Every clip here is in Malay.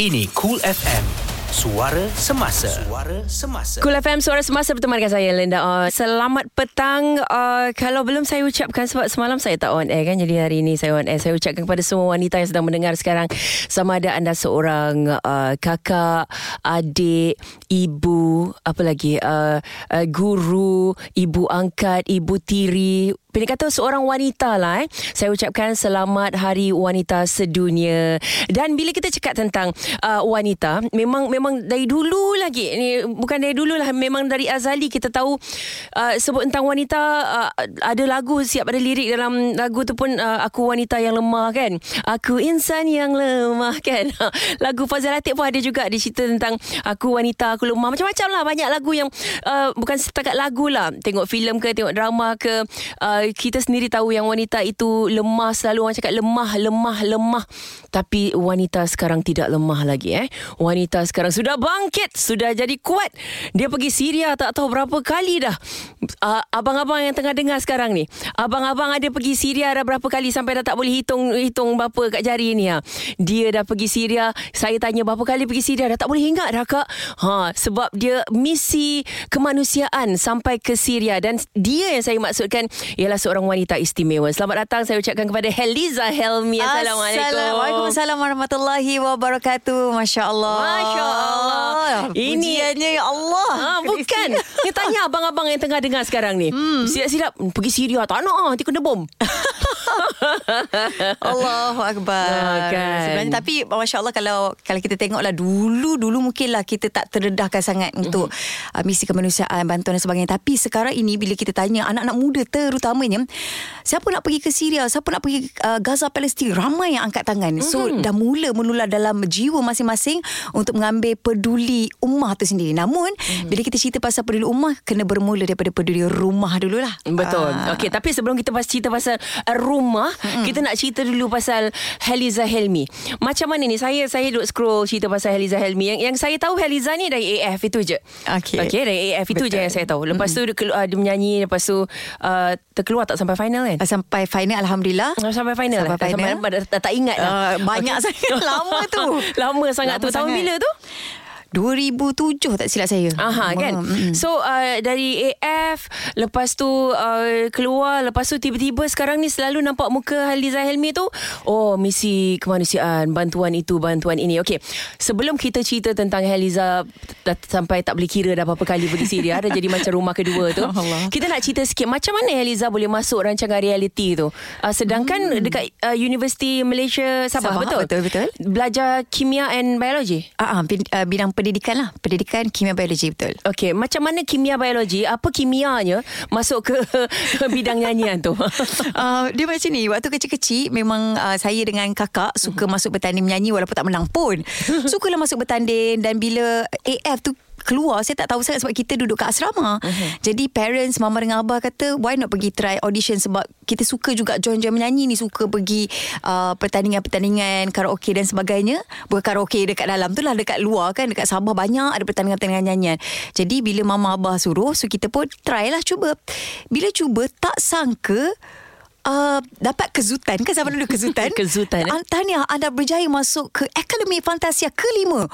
Ini Cool FM. Suara Semasa. Suara Semasa. Cool FM Suara Semasa berteman dengan saya Linda uh, Selamat petang. Uh, Kalau belum saya ucapkan Sebab semalam saya tak on air kan Jadi hari ini saya on air. Saya ucapkan kepada semua wanita Yang sedang mendengar sekarang Sama ada anda seorang uh, Kakak Adik Ibu Apa lagi? Uh, uh, Guru Ibu angkat Ibu tiri Pilih kata seorang wanita lah eh. Saya ucapkan selamat hari wanita sedunia. Dan bila kita cakap tentang uh, wanita, memang memang dari dulu lagi ni bukan dari dulu lah memang dari azali kita tahu uh, sebut tentang wanita uh, ada lagu siap ada lirik dalam lagu tu pun uh, aku wanita yang lemah kan. Aku insan yang lemah kan. lagu Fazil Latif pun ada juga di cerita tentang aku wanita aku lemah macam-macam lah banyak lagu yang uh, bukan setakat lagu lah. Tengok filem ke tengok drama ke uh, kita sendiri tahu yang wanita itu lemah selalu orang cakap lemah lemah lemah. Tapi wanita sekarang tidak lemah lagi eh. Wanita sekarang sudah bangkit sudah jadi kuat. Dia pergi Syria tak tahu berapa kali dah. Uh, abang-abang yang tengah dengar sekarang ni abang-abang ada pergi Syria dah berapa kali sampai dah tak boleh hitung hitung berapa kat jari ni ha. dia dah pergi Syria saya tanya berapa kali pergi Syria dah tak boleh ingat dah kak. Ha sebab dia misi kemanusiaan sampai ke Syria. Dan dia yang saya maksudkan ialah adalah seorang wanita istimewa. Selamat datang saya ucapkan kepada Heliza Helmi. Assalamualaikum. Assalamualaikum warahmatullahi wabarakatuh. Masya-Allah. Masya-Allah. Ini hanya ya Allah. Ha, bukan. Kita tanya abang-abang yang tengah dengar sekarang ni. Hmm. Silap-silap pergi Syria tak nak ah nanti kena bom. Allahu akbar. Ha, kan. Sebenarnya tapi masya-Allah kalau kalau kita tengoklah dulu dulu mungkinlah kita tak terdedahkan sangat mm-hmm. untuk uh, misi kemanusiaan, bantuan dan sebagainya. Tapi sekarang ini bila kita tanya anak-anak muda terutamanya siapa nak pergi ke Syria, siapa nak pergi uh, Gaza Palestin, ramai yang angkat tangan. So mm-hmm. dah mula menular dalam jiwa masing-masing untuk mengambil peduli ummah tu sendiri. Namun mm-hmm. bila kita cerita pasal peduli ummah kena bermula daripada peduli rumah dululah. Betul. Uh. Okey, tapi sebelum kita cerita pasal rumah, mm-hmm. kita nak cerita dulu pasal Heliza Helmi. Macam mana ni? Saya saya duk scroll cerita pasal Heliza Helmi. Yang yang saya tahu Heliza ni dari AF itu je. Okey. Okey, dari AF itu Betul. je yang saya tahu. Lepas mm-hmm. tu dia, dia menyanyi, lepas tu uh, terkeluar tak sampai final kan? Sampai final alhamdulillah. Sampai final. Sampai final. Sampai, tak, tak ingat dah. Uh, banyak okay. sangat lama tu. lama sangat lama tu. Tahun bila tu? 2007 tak silap saya. Aha kan. Mm-hmm. So uh, dari AF lepas tu uh, keluar lepas tu tiba-tiba sekarang ni selalu nampak muka Haliza Helmi tu oh misi kemanusiaan bantuan itu bantuan ini. Okey. Sebelum kita cerita tentang Haliza sampai tak boleh kira dah berapa kali pergi Syria dah jadi macam rumah kedua tu. Allah. Kita nak cerita sikit macam mana Haliza boleh masuk rancangan reality tu. Uh, sedangkan hmm. dekat uh, Universiti Malaysia Sabah, Sabah betul? Betul betul. Belajar kimia and biologi. Ah uh, uh, bidang pendidikan lah. Pendidikan kimia biologi betul. Okey macam mana kimia biologi? Apa kimianya masuk ke bidang nyanyian tu? Uh, dia macam ni. Waktu kecil-kecil memang uh, saya dengan kakak suka uh-huh. masuk bertanding menyanyi walaupun tak menang pun. Sukalah masuk bertanding dan bila AF tu keluar saya tak tahu sangat sebab kita duduk kat asrama. Uh-huh. Jadi parents mama dengan abah kata why not pergi try audition sebab kita suka juga join-join menyanyi ni suka pergi uh, pertandingan-pertandingan karaoke dan sebagainya. Bukan karaoke dekat dalam tu lah dekat luar kan dekat Sabah banyak ada pertandingan-pertandingan nyanyian. Jadi bila mama abah suruh so kita pun try lah cuba. Bila cuba tak sangka Uh, dapat kezutan kan zaman dulu kezutan kezutan eh? Tahniah anda berjaya masuk ke Akademi Fantasia kelima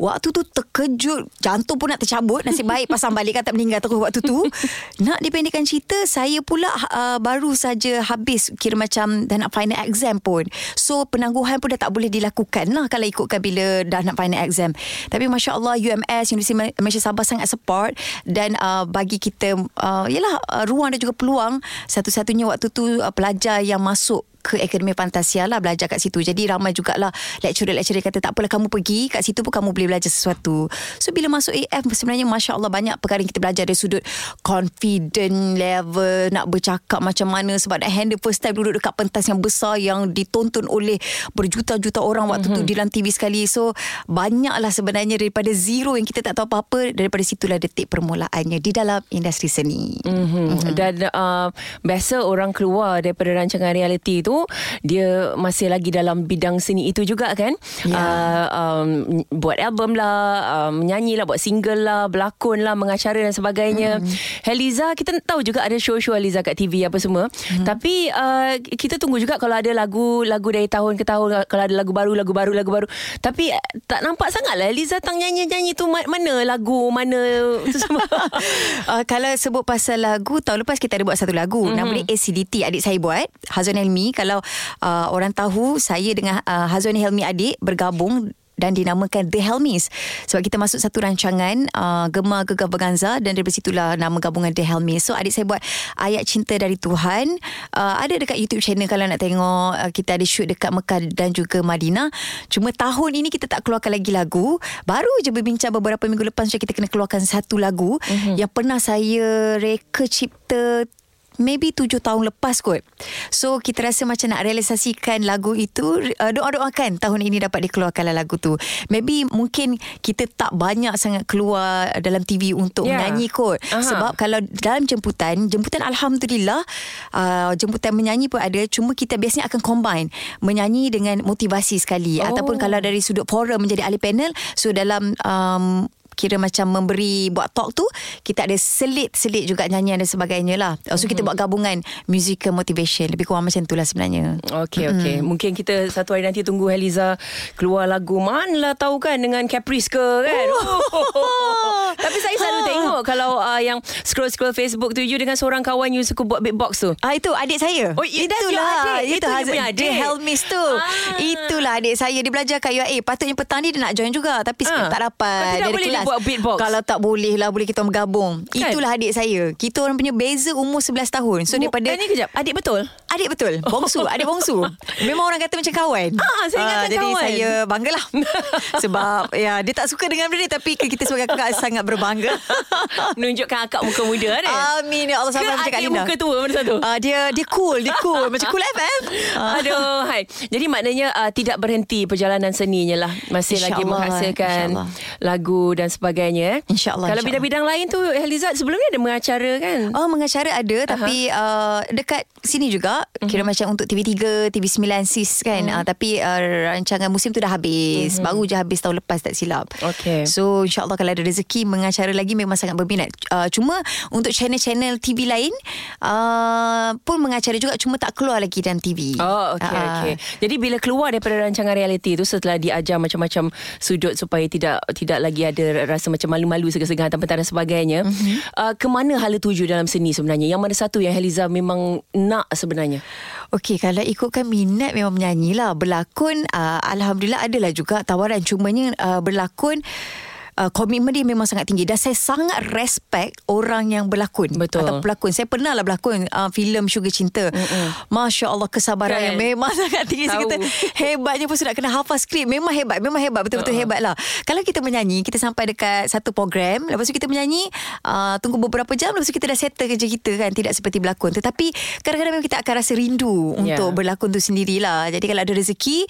Waktu tu terkejut. Jantung pun nak tercabut. Nasib baik pasang balik kan Tak meninggal terus waktu tu. Nak dipendekkan cerita Saya pula uh, Baru saja habis Kira macam Dah nak final exam pun. So penangguhan pun Dah tak boleh dilakukan lah Kalau ikutkan bila Dah nak final exam. Tapi Masya Allah UMS Universiti Malaysia Sabah Sangat support. Dan uh, bagi kita uh, Yelah uh, Ruang dan juga peluang. Satu-satunya waktu tu uh, Pelajar yang masuk ke Akademi Fantasia lah belajar kat situ. Jadi ramai jugalah lecturer-lecturer kata tak apalah kamu pergi kat situ pun kamu boleh belajar sesuatu. So bila masuk AF sebenarnya Masya Allah banyak perkara yang kita belajar dari sudut confident level, nak bercakap macam mana sebab nak handle first time duduk dekat pentas yang besar yang ditonton oleh berjuta-juta orang waktu mm-hmm. tu di dalam TV sekali. So banyaklah sebenarnya daripada zero yang kita tak tahu apa-apa daripada situlah detik permulaannya di dalam industri seni. Mm-hmm. Mm-hmm. Dan uh, biasa orang keluar daripada rancangan reality tu tu dia masih lagi dalam bidang seni itu juga kan. Ya. Uh, um, buat album lah, um, menyanyi lah, buat single lah, berlakon lah, mengacara dan sebagainya. Mm. Heliza kita tahu juga ada show-show Heliza kat TV apa semua. Mm. Tapi uh, kita tunggu juga kalau ada lagu lagu dari tahun ke tahun kalau ada lagu baru lagu baru lagu baru. Tapi uh, tak nampak sangat lah Heliza tang nyanyi-nyanyi tu ma- mana lagu mana tu semua. uh, kalau sebut pasal lagu tahun lepas kita ada buat satu lagu mm-hmm. nama dia ACDT adik saya buat Hazwan Helmi kalau uh, orang tahu saya dengan uh, Hazwan Helmi adik bergabung dan dinamakan The Helmis. Sebab kita masuk satu rancangan uh, Gemar Gegar Berganza dan dari situlah nama gabungan The Helmis. So adik saya buat ayat cinta dari Tuhan. Uh, ada dekat YouTube channel kalau nak tengok uh, kita ada shoot dekat Mekah dan juga Madinah. Cuma tahun ini kita tak keluarkan lagi lagu. Baru je berbincang beberapa minggu lepas macam kita kena keluarkan satu lagu. Mm-hmm. yang pernah saya reka cipta maybe tujuh tahun lepas kot. So kita rasa macam nak realisasikan lagu itu uh, doa-doakan tahun ini dapat dikeluarkan lagu tu. Maybe mungkin kita tak banyak sangat keluar dalam TV untuk yeah. menyanyi kot. Aha. Sebab kalau dalam jemputan, jemputan alhamdulillah uh, jemputan menyanyi pun ada cuma kita biasanya akan combine menyanyi dengan motivasi sekali oh. ataupun kalau dari sudut forum menjadi ahli panel so dalam um, kira macam memberi buat talk tu kita ada selit-selit juga nyanyian dan sebagainya lah so mm-hmm. kita buat gabungan musical motivation lebih kurang macam tu lah sebenarnya Okay, okay. Mm. Mungkin kita satu hari nanti tunggu Heliza keluar lagu mana lah tahu kan dengan Caprice ke kan. Oh. Tapi saya selalu tengok kalau uh, yang scroll-scroll Facebook tu you dengan seorang kawan you suka buat beatbox tu. Ah itu adik saya. Oh, itulah. Itu, itu Hazard punya adik. Helmis tu. Ah. Itulah adik saya dia belajar kat UAE. Patutnya petang ni dia nak join juga tapi ah. tak dapat. Tidak boleh kelas. buat beatbox. Kalau tak boleh lah boleh kita bergabung. Kan? Itulah adik saya. Kita orang punya beza umur 11 tahun. So daripada eh, ni kejap. Adik betul? Adik betul. Bongsu, adik bongsu. Memang orang kata macam kawan. Ah, saya ingat uh, jadi kawan. saya banggalah. Sebab ya dia tak suka dengan benda ni tapi kita sebagai kakak sangat berbangga. Menunjukkan akak muka muda kan? Amin ya Allah sampai macam Kak Linda. muka tua mana satu? Uh, dia dia cool, dia cool macam cool FM. Uh. Aduh, hai. Jadi maknanya uh, tidak berhenti perjalanan seninya lah. Masih Insya lagi Allah. menghasilkan lagu dan sebagainya. Eh? InsyaAllah. Kalau bidang-bidang lain tu Helizat sebelumnya ada mengacara kan? Oh, mengacara ada uh-huh. tapi uh, dekat sini juga uh-huh. kira macam untuk TV3, TV9 SIS kan. Uh-huh. Uh, tapi uh, rancangan musim tu dah habis. Uh-huh. Baru je habis tahun lepas tak silap. Okay. So insyaAllah kalau ada rezeki mengacara lagi memang sangat berminat. Uh, cuma untuk channel-channel TV lain uh, pun mengacara juga cuma tak keluar lagi dalam TV. Oh, okay, uh, okay. Jadi bila keluar daripada rancangan realiti tu setelah diajar macam-macam sudut supaya tidak tidak lagi ada rasa macam malu-malu segala-segala dan dan sebagainya. Uh-huh. Uh, ke mana hala tuju dalam seni sebenarnya? Yang mana satu yang Heliza memang nak sebenarnya? Okey, kalau ikutkan minat memang menyanyi lah. Berlakon, uh, Alhamdulillah adalah juga tawaran. Cumanya uh, berlakon uh, komitmen dia memang sangat tinggi dan saya sangat respect orang yang berlakon Betul. atau pelakon. Saya pernah lah berlakon uh, filem Sugar Cinta. Mm-mm. Masya Allah kesabaran kan? yang memang sangat tinggi. Saya kata hebatnya pun sudah kena hafal skrip. Memang hebat, memang hebat, betul-betul uh-huh. hebat lah. Kalau kita menyanyi, kita sampai dekat satu program, lepas tu kita menyanyi, uh, tunggu beberapa jam, lepas tu kita dah settle kerja kita kan, tidak seperti berlakon. Tetapi kadang-kadang memang kita akan rasa rindu yeah. untuk berlakon tu sendirilah. Jadi kalau ada rezeki,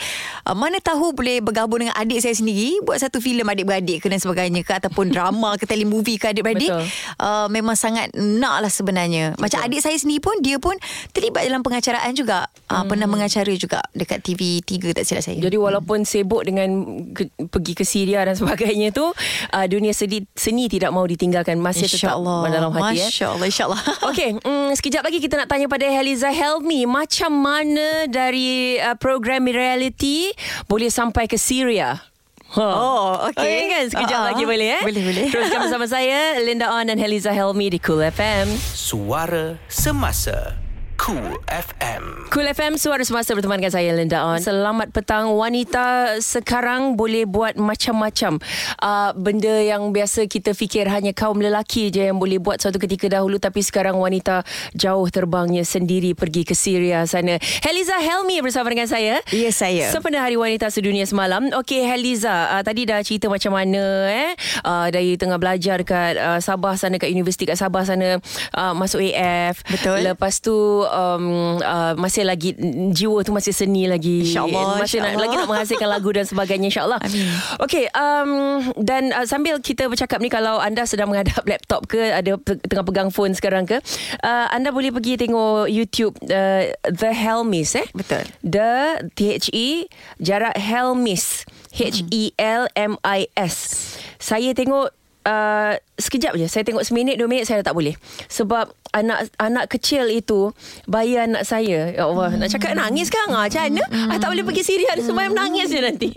uh, mana tahu boleh bergabung dengan adik saya sendiri, buat satu filem adik-beradik ke dan sebagainya sebagainya ke ataupun drama ke telemovie ke adik-beradik uh, memang sangat nak lah sebenarnya Betul. macam adik saya sendiri pun dia pun terlibat dalam pengacaraan juga uh, hmm. pernah mengacara juga dekat TV3 tak silap saya jadi walaupun hmm. sibuk dengan ke, pergi ke Syria dan sebagainya tu uh, dunia seni, seni tidak mau ditinggalkan masih Insya tetap Allah. dalam hati Masya Allah eh. InsyaAllah Okay mm, sekejap lagi kita nak tanya pada Heliza Helmi macam mana dari uh, program reality boleh sampai ke Syria Ha. Oh, okay. okay kan? Sekejap uh-huh. lagi boleh eh? Boleh, boleh. Teruskan bersama saya, Linda On dan Heliza Helmi di Cool FM. Suara Semasa. Cool FM. Cool FM suara semasa berteman dengan saya Linda On. Selamat petang wanita sekarang boleh buat macam-macam uh, benda yang biasa kita fikir hanya kaum lelaki je yang boleh buat suatu ketika dahulu tapi sekarang wanita jauh terbangnya sendiri pergi ke Syria sana. Heliza Helmi bersama dengan saya. Ya yes, saya. Sempena Hari Wanita Sedunia semalam. Okey Heliza, uh, tadi dah cerita macam mana eh uh, dari tengah belajar dekat uh, Sabah sana kat universiti kat Sabah sana uh, masuk AF. Betul. Lepas tu um, uh, masih lagi jiwa tu masih seni lagi InsyaAllah, masih nak, insyaAllah. lagi nak menghasilkan lagu dan sebagainya insyaallah Amin. okey um, dan uh, sambil kita bercakap ni kalau anda sedang menghadap laptop ke ada tengah pegang phone sekarang ke uh, anda boleh pergi tengok YouTube uh, The Helmis eh Betul. The T H E jarak Helmis H E L M I S saya tengok Uh, sekejap je. Saya tengok seminit Dua minit Saya dah tak boleh. Sebab Anak anak kecil itu Bayar anak saya. Ya Allah Nak cakap nangis kan ah, Macam mana? Ah, Tak boleh pergi Syria Dia sembahyang menangis je nanti.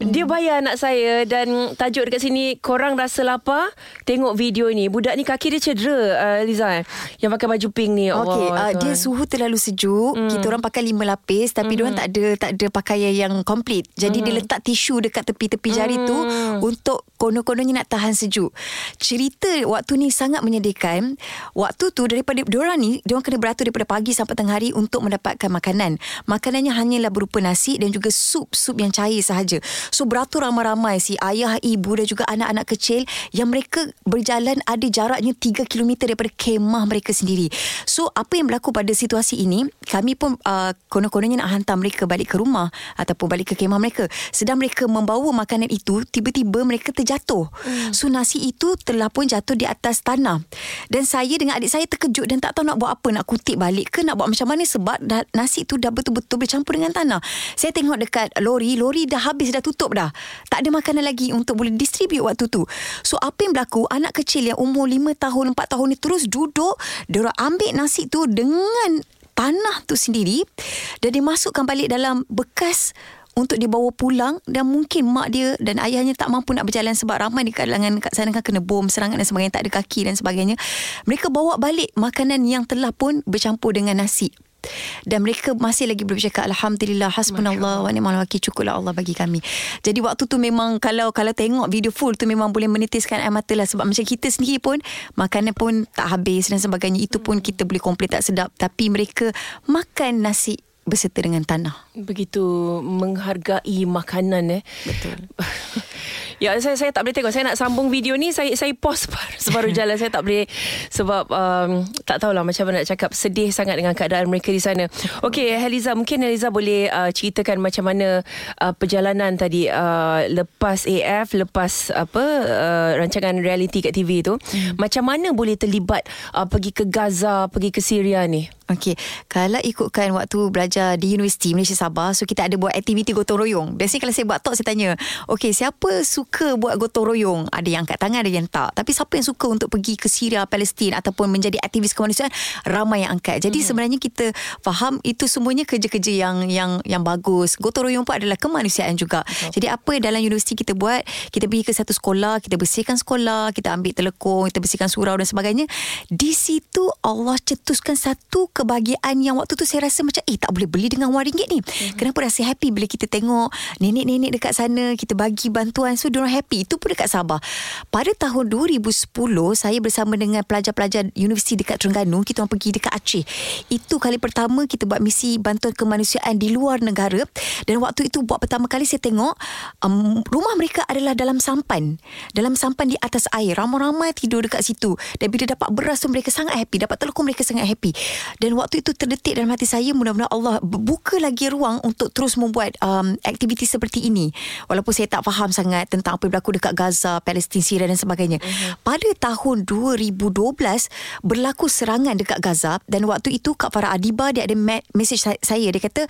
Dia bayar anak saya Dan tajuk dekat sini Korang rasa lapar? Tengok video ni. Budak ni kaki dia cedera uh, Liza eh, Yang pakai baju pink ni. Allah, Okey, uh, dia suhu terlalu sejuk. Hmm. Kita orang pakai lima lapis tapi hmm. dia tak ada tak ada pakaian yang komplit. Jadi hmm. dia letak tisu dekat tepi-tepi jari tu untuk konon-kononnya nak tahan sejuk. Cerita waktu ni sangat menyedihkan. Waktu tu daripada diorang ni, diorang kena beratur daripada pagi sampai tengah hari untuk mendapatkan makanan. Makanannya hanyalah berupa nasi dan juga sup-sup yang cair sahaja. So beratur ramai-ramai si ayah, ibu dan juga anak-anak kecil yang mereka berjalan ada jaraknya 3 km daripada kemah mereka sendiri. So apa yang berlaku pada situasi ini, kami pun uh, konon-kononnya nak hantar mereka balik ke rumah ataupun balik ke kemah mereka. Sedang mereka membawa makanan itu, tiba-tiba mereka terjatuh. Hmm. So nasi itu telah pun jatuh di atas tanah. Dan saya dengan adik saya terkejut dan tak tahu nak buat apa, nak kutip balik ke nak buat macam mana sebab dah, nasi itu dah betul-betul bercampur dengan tanah. Saya tengok dekat lori, lori dah habis dah tutup dah. Tak ada makanan lagi untuk boleh distribute waktu tu. So apa yang berlaku, anak kecil yang umur 5 tahun, 4 tahun ni terus duduk, dia ambil nasi tu dengan tanah tu sendiri dan dimasukkan balik dalam bekas untuk dibawa pulang dan mungkin mak dia dan ayahnya tak mampu nak berjalan sebab ramai di kalangan kat sana kan kena bom serangan dan sebagainya tak ada kaki dan sebagainya. Mereka bawa balik makanan yang telah pun bercampur dengan nasi. Dan mereka masih lagi boleh bercakap Alhamdulillah Hasbunallah wa ni'mal wakil Cukuplah Allah bagi kami. Jadi waktu tu memang Kalau kalau tengok video full tu Memang boleh menitiskan air mata lah Sebab macam kita sendiri pun Makanan pun tak habis Dan sebagainya. Itu pun kita boleh komplain tak sedap. Tapi mereka Makan nasi Berserta dengan tanah Begitu menghargai makanan eh. Betul. ya saya saya tak boleh tengok. Saya nak sambung video ni saya saya pause separuh, separuh jalan saya tak boleh sebab um, tak tahulah macam mana nak cakap sedih sangat dengan keadaan mereka di sana. Okey Heliza mungkin Heliza boleh uh, ceritakan macam mana uh, perjalanan tadi uh, lepas AF lepas apa uh, rancangan reality kat TV tu. Hmm. Macam mana boleh terlibat uh, pergi ke Gaza, pergi ke Syria ni? Okey, kalau ikutkan waktu belajar di Universiti Malaysia Sabah, so kita ada buat aktiviti gotong royong. Biasanya kalau saya buat talk, saya tanya, okey, siapa suka buat gotong royong? Ada yang angkat tangan, ada yang tak. Tapi siapa yang suka untuk pergi ke Syria, Palestin ataupun menjadi aktivis kemanusiaan? Ramai yang angkat. Jadi hmm. sebenarnya kita faham itu semuanya kerja-kerja yang yang yang bagus. Gotong royong pun adalah kemanusiaan juga. Betul. Jadi apa dalam universiti kita buat, kita pergi ke satu sekolah, kita bersihkan sekolah, kita ambil telekong, kita bersihkan surau dan sebagainya. Di situ Allah cetuskan satu kebahagiaan yang waktu tu saya rasa macam eh tak boleh beli dengan wang ringgit ni. Mm-hmm. Kenapa rasa happy bila kita tengok nenek-nenek dekat sana kita bagi bantuan so diorang happy. Itu pun dekat Sabah. Pada tahun 2010 saya bersama dengan pelajar-pelajar universiti dekat Terengganu kita orang pergi dekat Aceh. Itu kali pertama kita buat misi bantuan kemanusiaan di luar negara dan waktu itu buat pertama kali saya tengok um, rumah mereka adalah dalam sampan. Dalam sampan di atas air. Ramai-ramai tidur dekat situ. Dan bila dapat beras tu mereka sangat happy. Dapat telekong mereka sangat happy. Dan waktu itu terdetik dalam hati saya mudah-mudahan Allah buka lagi ruang untuk terus membuat um, aktiviti seperti ini. Walaupun saya tak faham sangat tentang apa yang berlaku dekat Gaza, Palestin, Syria dan sebagainya. Uh-huh. Pada tahun 2012 berlaku serangan dekat Gaza dan waktu itu Kak Farah Adiba dia ada message saya dia kata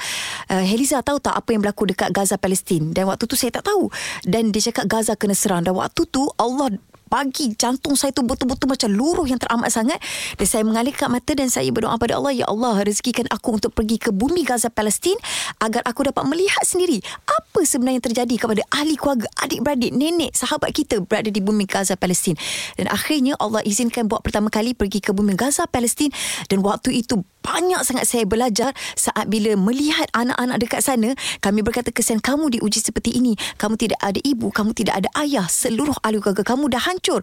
uh, Heliza tahu tak apa yang berlaku dekat Gaza Palestin dan waktu tu saya tak tahu dan dia cakap Gaza kena serang dan waktu tu Allah pagi jantung saya tu betul-betul macam luruh yang teramat sangat. Dan saya mengalirkan mata dan saya berdoa pada Allah ya Allah rezekikan aku untuk pergi ke bumi Gaza Palestin agar aku dapat melihat sendiri apa sebenarnya yang terjadi kepada ahli keluarga adik-beradik nenek sahabat kita berada di bumi Gaza Palestin. Dan akhirnya Allah izinkan buat pertama kali pergi ke bumi Gaza Palestin. Dan waktu itu banyak sangat saya belajar saat bila melihat anak-anak dekat sana kami berkata kesian kamu diuji seperti ini. Kamu tidak ada ibu kamu tidak ada ayah. Seluruh ahli keluarga kamu dah hancur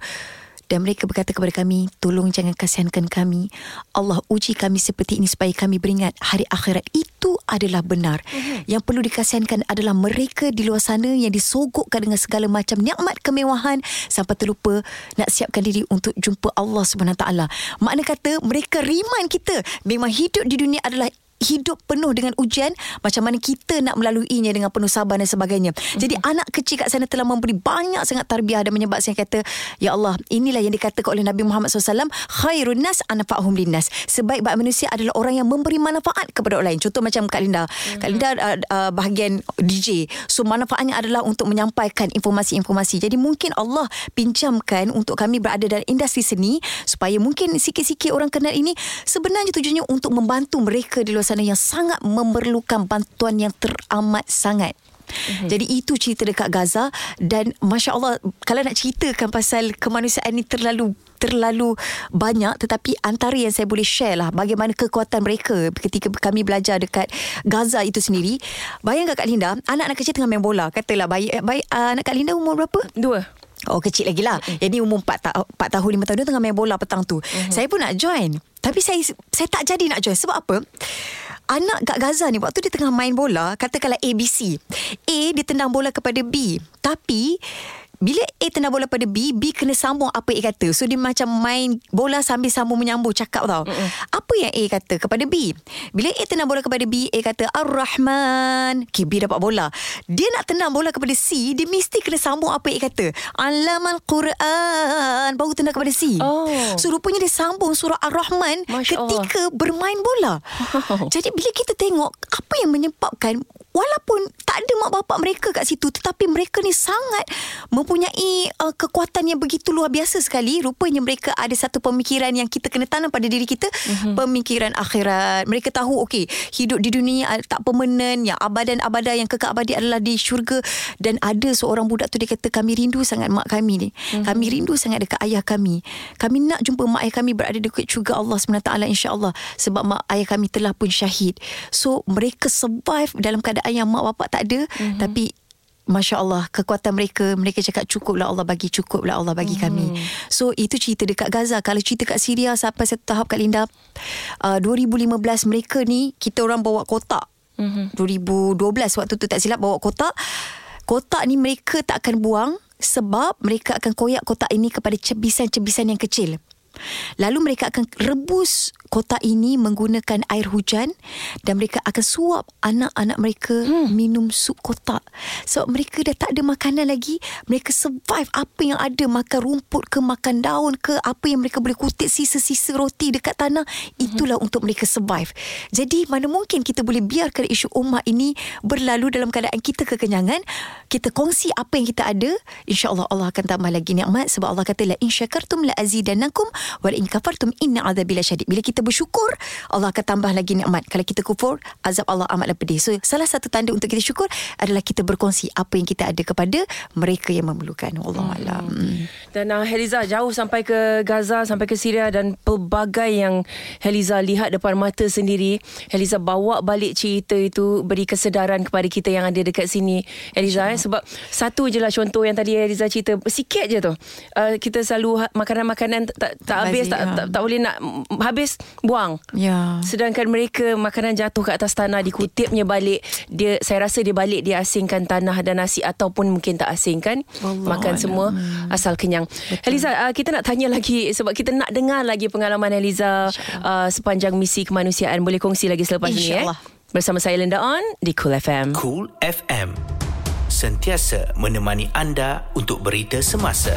dan mereka berkata kepada kami tolong jangan kasihankan kami. Allah uji kami seperti ini supaya kami beringat hari akhirat. Itu adalah benar. Mm-hmm. yang perlu dikasihankan adalah mereka di luar sana yang disogokkan dengan segala macam nikmat kemewahan sampai terlupa nak siapkan diri untuk jumpa Allah taala. Makna kata mereka remind kita memang hidup di dunia adalah hidup penuh dengan ujian macam mana kita nak melaluinya dengan penuh sabar dan sebagainya. Mm-hmm. Jadi anak kecil kat sana telah memberi banyak sangat tarbiyah dan menyebab saya kata ya Allah inilah yang dikatakan oleh Nabi Muhammad SAW khairun nas anfa'uhum linnas. Sebaik-baik manusia adalah orang yang memberi manfaat kepada orang lain. Contoh macam Kak Linda. Mm-hmm. Kak Linda uh, uh, bahagian DJ. So manfaatnya adalah untuk menyampaikan informasi-informasi. Jadi mungkin Allah pinjamkan untuk kami berada dalam industri seni supaya mungkin sikit-sikit orang kenal ini sebenarnya tujuannya untuk membantu mereka di luar sana yang sangat memerlukan bantuan yang teramat sangat. Mm-hmm. Jadi itu cerita dekat Gaza dan masya Allah kalau nak ceritakan pasal kemanusiaan ini terlalu terlalu banyak tetapi antara yang saya boleh share lah bagaimana kekuatan mereka ketika kami belajar dekat Gaza itu sendiri. Bayangkan Kak Linda, anak-anak kecil tengah main bola. Katalah bayi, bayi uh, anak Kak Linda umur berapa? Dua. Oh kecil lagi lah mm-hmm. Jadi umur 4, ta- 4 tahun 5 tahun Dia tengah main bola petang tu mm-hmm. Saya pun nak join Tapi saya Saya tak jadi nak join. Sebab apa? Anak kat Gaza ni Waktu dia tengah main bola Katakanlah ABC A dia tendang bola kepada B. Tapi bila A tendang bola pada B B kena sambung apa A kata. So dia macam main bola Sambil sambung menyambung Cakap tau. Mm-mm. Apa yang A kata kepada B? Bila A tendang bola kepada B A kata Ar-Rahman. Okay, B dapat bola. Dia nak tendang bola kepada C Dia mesti kena sambung apa A kata. Alamal Quran. Baru tendang kepada C. Oh. So rupanya dia sambung surah Ar-Rahman Masya Ketika bermain bola. Oh. Jadi bila kita tengok Apa yang menyebabkan Walaupun tak ada mak bapak mereka kat situ Tetapi mereka ni sangat Mempunyai uh, kekuatan yang begitu luar biasa sekali. Rupanya mereka ada satu pemikiran Yang kita kena tanam pada diri kita mm-hmm. Pemikiran akhirat. Mereka tahu okay Hidup di dunia uh, tak permanen Yang abadan abada Yang kekal abadi adalah di syurga. Dan ada seorang budak tu Dia kata kami rindu sangat mak kami ni. Mm-hmm. Kami rindu sangat dekat ayah kami. Kami nak jumpa mak ayah kami Berada dekat syurga Allah SWT insyaAllah Sebab mak ayah kami telah pun syahid. So mereka survive dalam keadaan yang mak bapak tak ada mm-hmm. tapi Masya Allah Kekuatan mereka Mereka cakap cukuplah Allah bagi Cukuplah Allah bagi hmm. kami So itu cerita dekat Gaza Kalau cerita kat Syria Sampai satu tahap Kak Linda uh, 2015 mereka ni Kita orang bawa kotak hmm. 2012 waktu tu tak silap Bawa kotak Kotak ni mereka tak akan buang Sebab mereka akan koyak kotak ini Kepada cebisan-cebisan yang kecil Lalu mereka akan rebus kotak ini menggunakan air hujan dan mereka akan suap anak-anak mereka hmm. minum sup kotak. Sebab mereka dah tak ada makanan lagi, mereka survive apa yang ada, makan rumput ke, makan daun ke, apa yang mereka boleh kutip sisa-sisa roti dekat tanah, itulah hmm. untuk mereka survive. Jadi mana mungkin kita boleh biarkan isu umat ini berlalu dalam keadaan kita kekenyangan, kita kongsi apa yang kita ada, insya-Allah Allah akan tambah lagi nikmat sebab Allah kata la in syakartum la azidannakum wa in kafartum inna azabi lasyadid. Bila kita bersyukur, Allah akan tambah lagi nikmat. Kalau kita kufur, azab Allah amatlah pedih. So, salah satu tanda untuk kita syukur adalah kita berkongsi apa yang kita ada kepada mereka yang memerlukan. Allah hmm. alam. Dan uh, Heliza jauh sampai ke Gaza, sampai ke Syria dan pelbagai yang Heliza lihat depan mata sendiri. Heliza bawa balik cerita itu, beri kesedaran kepada kita yang ada dekat sini. Heliza, eh, sebab satu je lah contoh yang tadi Heliza cerita, sikit je tu. Uh, kita selalu ha- makanan-makanan tak, tak habis, tak, tak, tak boleh nak habis buang. Ya. Sedangkan mereka makanan jatuh ke atas tanah dikutipnya balik. Dia saya rasa dia balik dia asingkan tanah dan nasi ataupun mungkin tak asingkan. Allah makan Allah. semua asal kenyang. Betul. Eliza uh, kita nak tanya lagi sebab kita nak dengar lagi pengalaman Eliza uh, sepanjang misi kemanusiaan. Boleh kongsi lagi selepas ini eh. Bersama saya Linda On di Cool FM. Cool FM. Sentiasa menemani anda untuk berita semasa.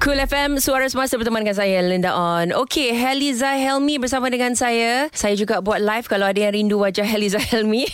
Cool FM Suara Semasa bersama dengan saya Linda On. Okay Heliza Helmi bersama dengan saya. Saya juga buat live Kalau ada yang rindu wajah Heliza Helmi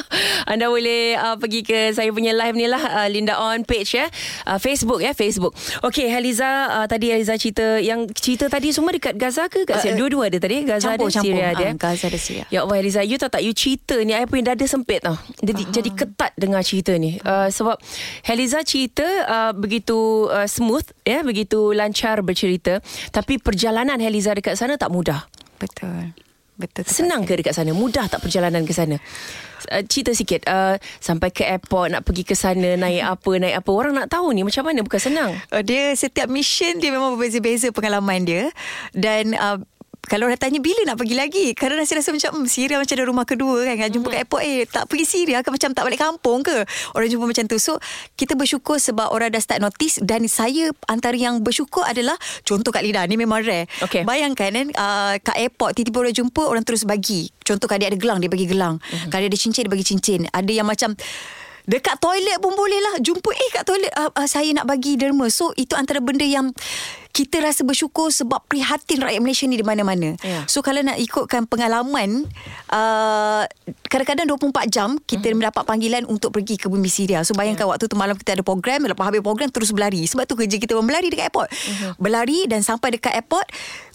Anda boleh uh, pergi ke Saya punya live ni lah uh, Linda On page ya. Uh, Facebook ya Facebook. Okay Heliza uh, Tadi Heliza cerita Yang cerita tadi semua dekat Gaza ke? Kat uh, Dua-dua ada tadi Gaza campur, ada Syria ada uh, Gaza ada Syria. Ya Allah Heliza You tahu tak You cerita ni I punya dada sempit tau. Jadi, uh-huh. jadi ketat dengar cerita ni. Uh, Sebab Heliza cerita uh, Begitu uh, smooth ya Begitu begitu lancar bercerita tapi perjalanan Heliza dekat sana tak mudah. Betul. Betul. Senang ke dekat sana? Mudah tak perjalanan ke sana? Uh, cerita sikit uh, Sampai ke airport Nak pergi ke sana Naik apa Naik apa Orang nak tahu ni Macam mana Bukan senang Uh, dia setiap mission dia memang berbeza-beza pengalaman dia dan uh, kalau orang tanya bila nak pergi lagi? Kadang rasa rasa macam hmm, Syria macam ada rumah kedua kan. Kan jumpa kat airport Eh tak pergi Syria ke? Macam tak balik kampung ke? Orang jumpa macam tu. So kita bersyukur Sebab orang dah start notice Dan saya Antara yang bersyukur adalah Contoh Kak Lida Ni memang rare. Okey. Bayangkan kan uh, Kat airport Tiba-tiba orang jumpa Orang terus bagi. Contoh kalau dia ada gelang Dia bagi gelang. Mm-hmm. Kalau dia ada cincin Dia bagi cincin. Ada yang macam Dekat toilet pun boleh lah. Jumpa eh kat toilet uh, uh, Saya nak bagi derma. So itu antara benda yang Kita rasa bersyukur Sebab prihatin rakyat Malaysia ni Di mana-mana. Ya. So kalau nak ikutkan pengalaman uh, Kadang-kadang 24 jam Kita Mhm. mendapat panggilan Untuk pergi ke bumi Syria. So bayangkan waktu tu malam Kita ada program Lepas habis program Terus berlari. Sebab tu kerja kita pun Berlari dekat airport. Mhm. Berlari dan sampai dekat airport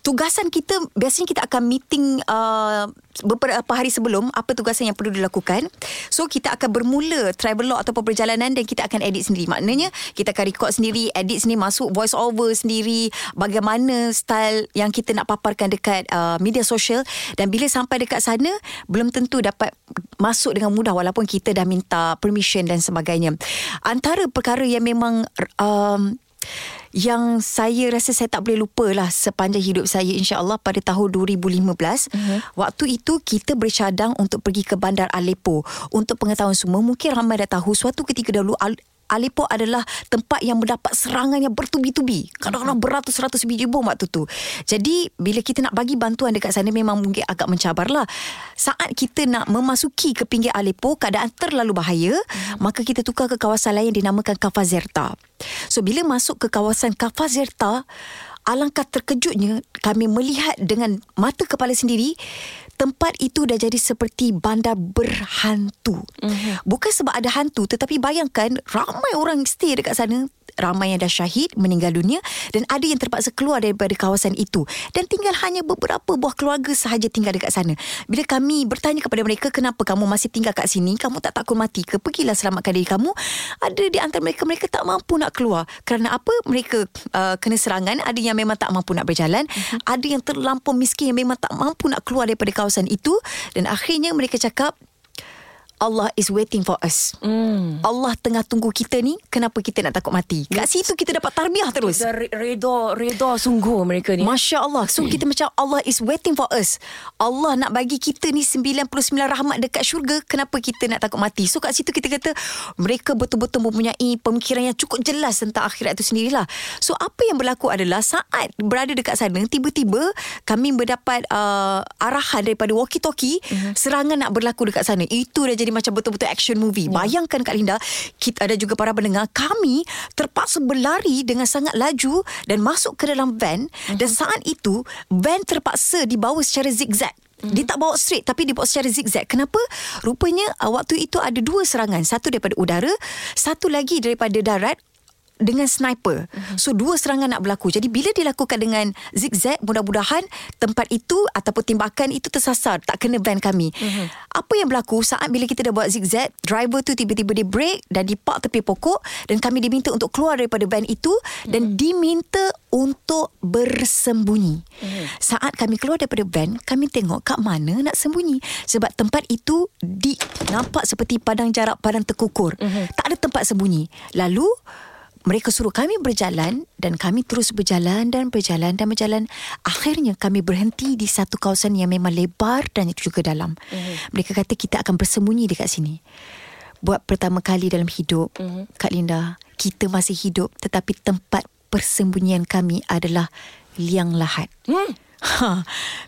Tugasan kita Biasanya kita akan meeting uh, Beberapa hari sebelum Apa tugasan yang perlu dilakukan. So kita akan bermula Travel log ataupun perjalanan Dan kita akan edit sendiri. Maknanya Kita akan record sendiri Edit sendiri Masuk voice over sendiri Bagaimana style Yang kita nak paparkan dekat uh, Media sosial. Dan bila sampai dekat sana Belum tentu dapat Masuk dengan mudah Walaupun kita dah minta Permission dan sebagainya. Antara perkara yang memang um, yang saya rasa saya tak boleh lupa lah sepanjang hidup saya insyaAllah pada tahun 2015 uh-huh. waktu itu kita bercadang untuk pergi ke bandar Aleppo untuk pengetahuan semua mungkin ramai dah tahu suatu ketika dahulu Aleppo adalah tempat yang mendapat serangan yang bertubi-tubi. Kadang-kadang beratus-ratus biji bom waktu tu. Jadi bila kita nak bagi bantuan dekat sana memang mungkin agak mencabar lah. Saat kita nak memasuki ke pinggir Aleppo keadaan terlalu bahaya, hmm. maka kita tukar ke kawasan lain yang dinamakan Kafazerta. So bila masuk ke kawasan Kafazerta, alangkah terkejutnya kami melihat dengan mata kepala sendiri tempat itu dah jadi seperti bandar berhantu. Mm-hmm. Bukan sebab ada hantu tetapi bayangkan ramai orang stay dekat sana ramai yang dah syahid meninggal dunia dan ada yang terpaksa keluar daripada kawasan itu dan tinggal hanya beberapa buah keluarga sahaja tinggal dekat sana. Bila kami bertanya kepada mereka kenapa kamu masih tinggal kat sini, kamu tak takut mati ke? Pergilah selamatkan diri kamu. Ada di antara mereka mereka tak mampu nak keluar. Kerana apa? Mereka uh, kena serangan, ada yang memang tak mampu nak berjalan, uh-huh. ada yang terlampau miskin yang memang tak mampu nak keluar daripada kawasan itu dan akhirnya mereka cakap Allah is waiting for us. Mm. Allah tengah tunggu kita ni. Kenapa kita nak takut mati? Kat situ kita dapat tarbiyah terus. Dah re- Reda Reda sungguh mereka ni Masya Allah So kita macam Allah is waiting for us Allah nak bagi kita ni 99 rahmat dekat syurga Kenapa kita nak takut mati So kat situ kita kata Mereka betul-betul mempunyai Pemikiran yang cukup jelas Tentang akhirat itu sendirilah So apa yang berlaku adalah Saat berada dekat sana Tiba-tiba Kami mendapat uh, Arahan daripada walkie-talkie uh-huh. Serangan nak berlaku dekat sana Itu dah jadi macam betul-betul action movie yeah. Bayangkan Kak Linda kita Ada juga para pendengar Kami terpaksa berlari Dengan sangat laju Dan masuk ke dalam van uh-huh. Dan saat itu Van terpaksa dibawa secara zigzag Mm-hmm. Dia tak bawa straight Tapi dia bawa secara zigzag Kenapa? Rupanya uh, Waktu itu ada dua serangan Satu daripada udara Satu lagi daripada darat dengan sniper. Uh-huh. So dua serangan nak berlaku. Jadi bila dilakukan dengan zigzag, mudah-mudahan tempat itu ataupun timbakan itu tersasar, tak kena van kami. Uh-huh. Apa yang berlaku saat bila kita dah buat zigzag, driver tu tiba-tiba dia break dan dipark tepi pokok dan kami diminta untuk keluar daripada van itu dan diminta untuk bersembunyi. Uh-huh. Saat kami keluar daripada van, kami tengok kat mana nak sembunyi sebab tempat itu di nampak seperti padang jarak padang terkukur. Uh-huh. Tak ada tempat sembunyi. Lalu mereka suruh kami berjalan dan kami terus berjalan dan berjalan dan berjalan. Akhirnya kami berhenti di satu kawasan yang memang lebar dan itu juga dalam. Mm-hmm. Mereka kata kita akan bersembunyi dekat sini. Buat pertama kali dalam hidup, mm-hmm. Kak Linda, kita masih hidup tetapi tempat persembunyian kami adalah liang lahat. Mm. Ha,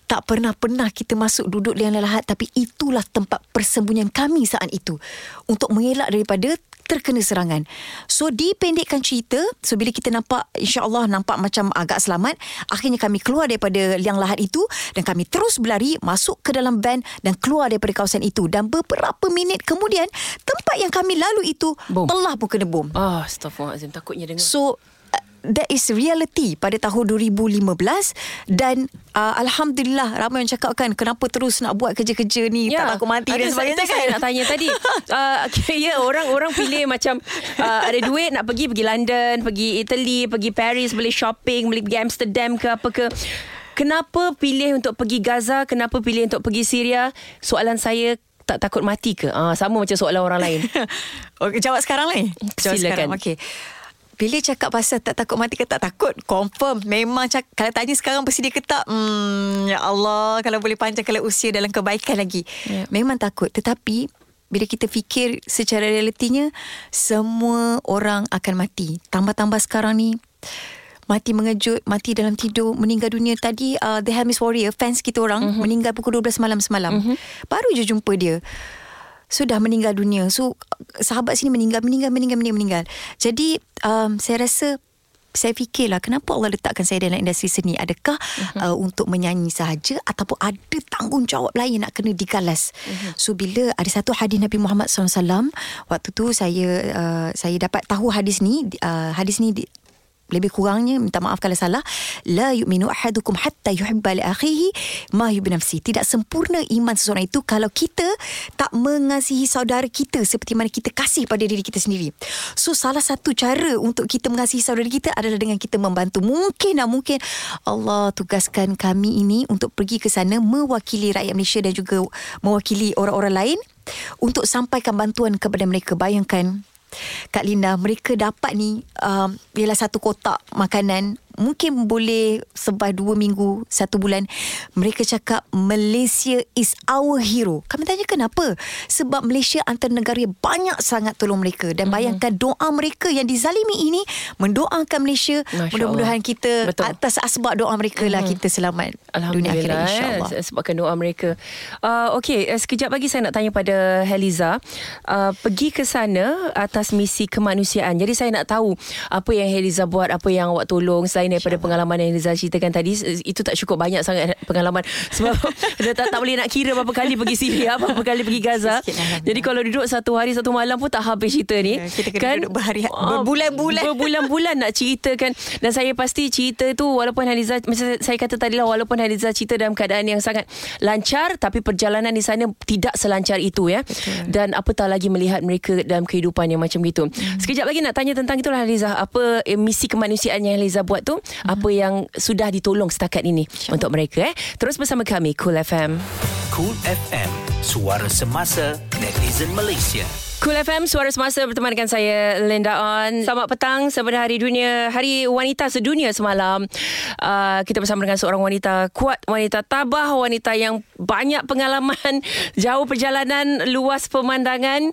tak pernah-pernah kita masuk duduk liang lahat tapi itulah tempat persembunyian kami saat itu untuk mengelak daripada terkena serangan. So dipendekkan cerita, so bila kita nampak insya-Allah nampak macam agak selamat, akhirnya kami keluar daripada liang lahat itu dan kami terus berlari masuk ke dalam van dan keluar daripada kawasan itu dan beberapa minit kemudian tempat yang kami lalu itu bom. telah pun kena bom. Ah, oh, astagfirullahalazim takutnya dengar. So that is reality pada tahun 2015 dan uh, alhamdulillah ramai yang cakapkan kenapa terus nak buat kerja-kerja ni ya, tak takut mati dan sebagainya kan saya nak tanya tadi uh, okay, ya orang orang pilih macam uh, ada duit nak pergi pergi London pergi Italy pergi Paris beli shopping beli pergi Amsterdam ke apa ke Kenapa pilih untuk pergi Gaza? Kenapa pilih untuk pergi Syria? Soalan saya tak takut mati ke? Ah, sama macam soalan orang lain. okay, jawab sekarang lah. Jawab Silakan. sekarang. Okey. Bila cakap pasal tak takut mati ke tak takut Confirm Memang cak, Kalau tanya sekarang Bersedia ke tak hmm, Ya Allah Kalau boleh panjangkan usia Dalam kebaikan lagi Ya. Memang takut Tetapi bila kita fikir secara realitinya semua orang akan mati. Tambah-tambah sekarang ni mati mengejut, mati dalam tidur, meninggal dunia tadi uh, The Hermes Warrior fans kita orang uh-huh. meninggal pukul 12 malam semalam. Uh-huh. Baru je jumpa dia. Sudah meninggal dunia. So sahabat sini meninggal, meninggal, meninggal, meninggal, meninggal. Jadi um, saya rasa saya fikirlah kenapa Allah letakkan saya dalam industri seni adakah uh-huh. uh, untuk menyanyi sahaja ataupun ada tanggungjawab lain nak kena digalas uh-huh. so bila ada satu hadis Nabi Muhammad SAW waktu tu saya uh, saya dapat tahu hadis ni uh, hadis ni di, lebih kurangnya minta maaf kalau salah la yu'minu ahadukum hatta yuhibba li akhihi ma yuhibbu nafsi. Tidak sempurna iman seseorang itu kalau kita tak mengasihi saudara kita seperti mana kita kasih pada diri kita sendiri. So salah satu cara untuk kita mengasihi saudara kita adalah dengan kita membantu. Mungkin lah mungkin Allah tugaskan kami ini untuk pergi ke sana mewakili rakyat Malaysia dan juga mewakili orang-orang lain untuk sampaikan bantuan kepada mereka. Bayangkan Kak Linda, mereka dapat ni um, ialah satu kotak makanan mungkin boleh sebah dua minggu, satu bulan. Mereka cakap Malaysia is our hero. Kami tanya kenapa? Sebab Malaysia antara negara yang banyak sangat tolong mereka. Dan bayangkan mm-hmm. doa mereka yang dizalimi ini mendoakan Malaysia. Masya Mudah-mudahan Allah. kita Betul. atas asbab doa mereka lah kita selamat dunia akhirat Alhamdulillah insyaAllah. eh, sebabkan doa mereka. Uh, Okey, uh, sekejap lagi saya nak tanya pada Heliza. Uh, pergi ke sana atas misi kemanusiaan. Jadi saya nak tahu apa yang Heliza buat, apa yang awak tolong selain daripada pengalaman yang Heliza ceritakan tadi. Itu tak cukup banyak sangat pengalaman sebab dia tak, tak boleh nak kira berapa kali pergi Syria, berapa kali pergi Gaza. Alhamdulillah. Jadi kalau duduk satu hari satu malam pun tak habis cerita ni. Ya, kita kena duduk berhari- Ah, berbulan-bulan. berbulan-bulan nak ceritakan dan saya pasti cerita tu walaupun Haliza macam saya kata tadi lah walaupun Haliza cerita dalam keadaan yang sangat lancar tapi perjalanan di sana tidak selancar itu ya Betul. dan apatah lagi melihat mereka dalam kehidupan yang macam gitu hmm. sekejap lagi nak tanya tentang itulah Haliza apa eh, misi kemanusiaan yang Haliza buat tu hmm. apa yang sudah ditolong setakat ini untuk mereka eh? Terus bersama kami Cool FM Cool FM, suara semasa netizen Malaysia. Cool FM Suara Semasa berteman dengan saya Linda On. Selamat petang Selamat Hari Dunia. Hari Wanita Sedunia semalam. Uh, Kita bersama dengan seorang wanita Kuat Wanita tabah Wanita yang banyak pengalaman Jauh perjalanan Luas pemandangan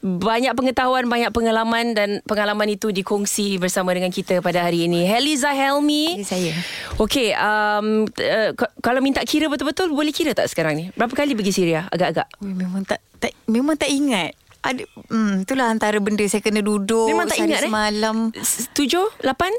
banyak pengetahuan, banyak pengalaman dan pengalaman itu dikongsi bersama dengan kita pada hari ini. Heliza Helmi. Ini saya. Okey, um, uh, kalau minta kira betul-betul boleh kira tak sekarang ni? Berapa kali pergi Syria agak-agak? Memang tak, tak memang tak ingat. Ada, hmm, itulah antara benda saya kena duduk Memang tak ingat eh? semalam. Eh? Tujuh, lapan,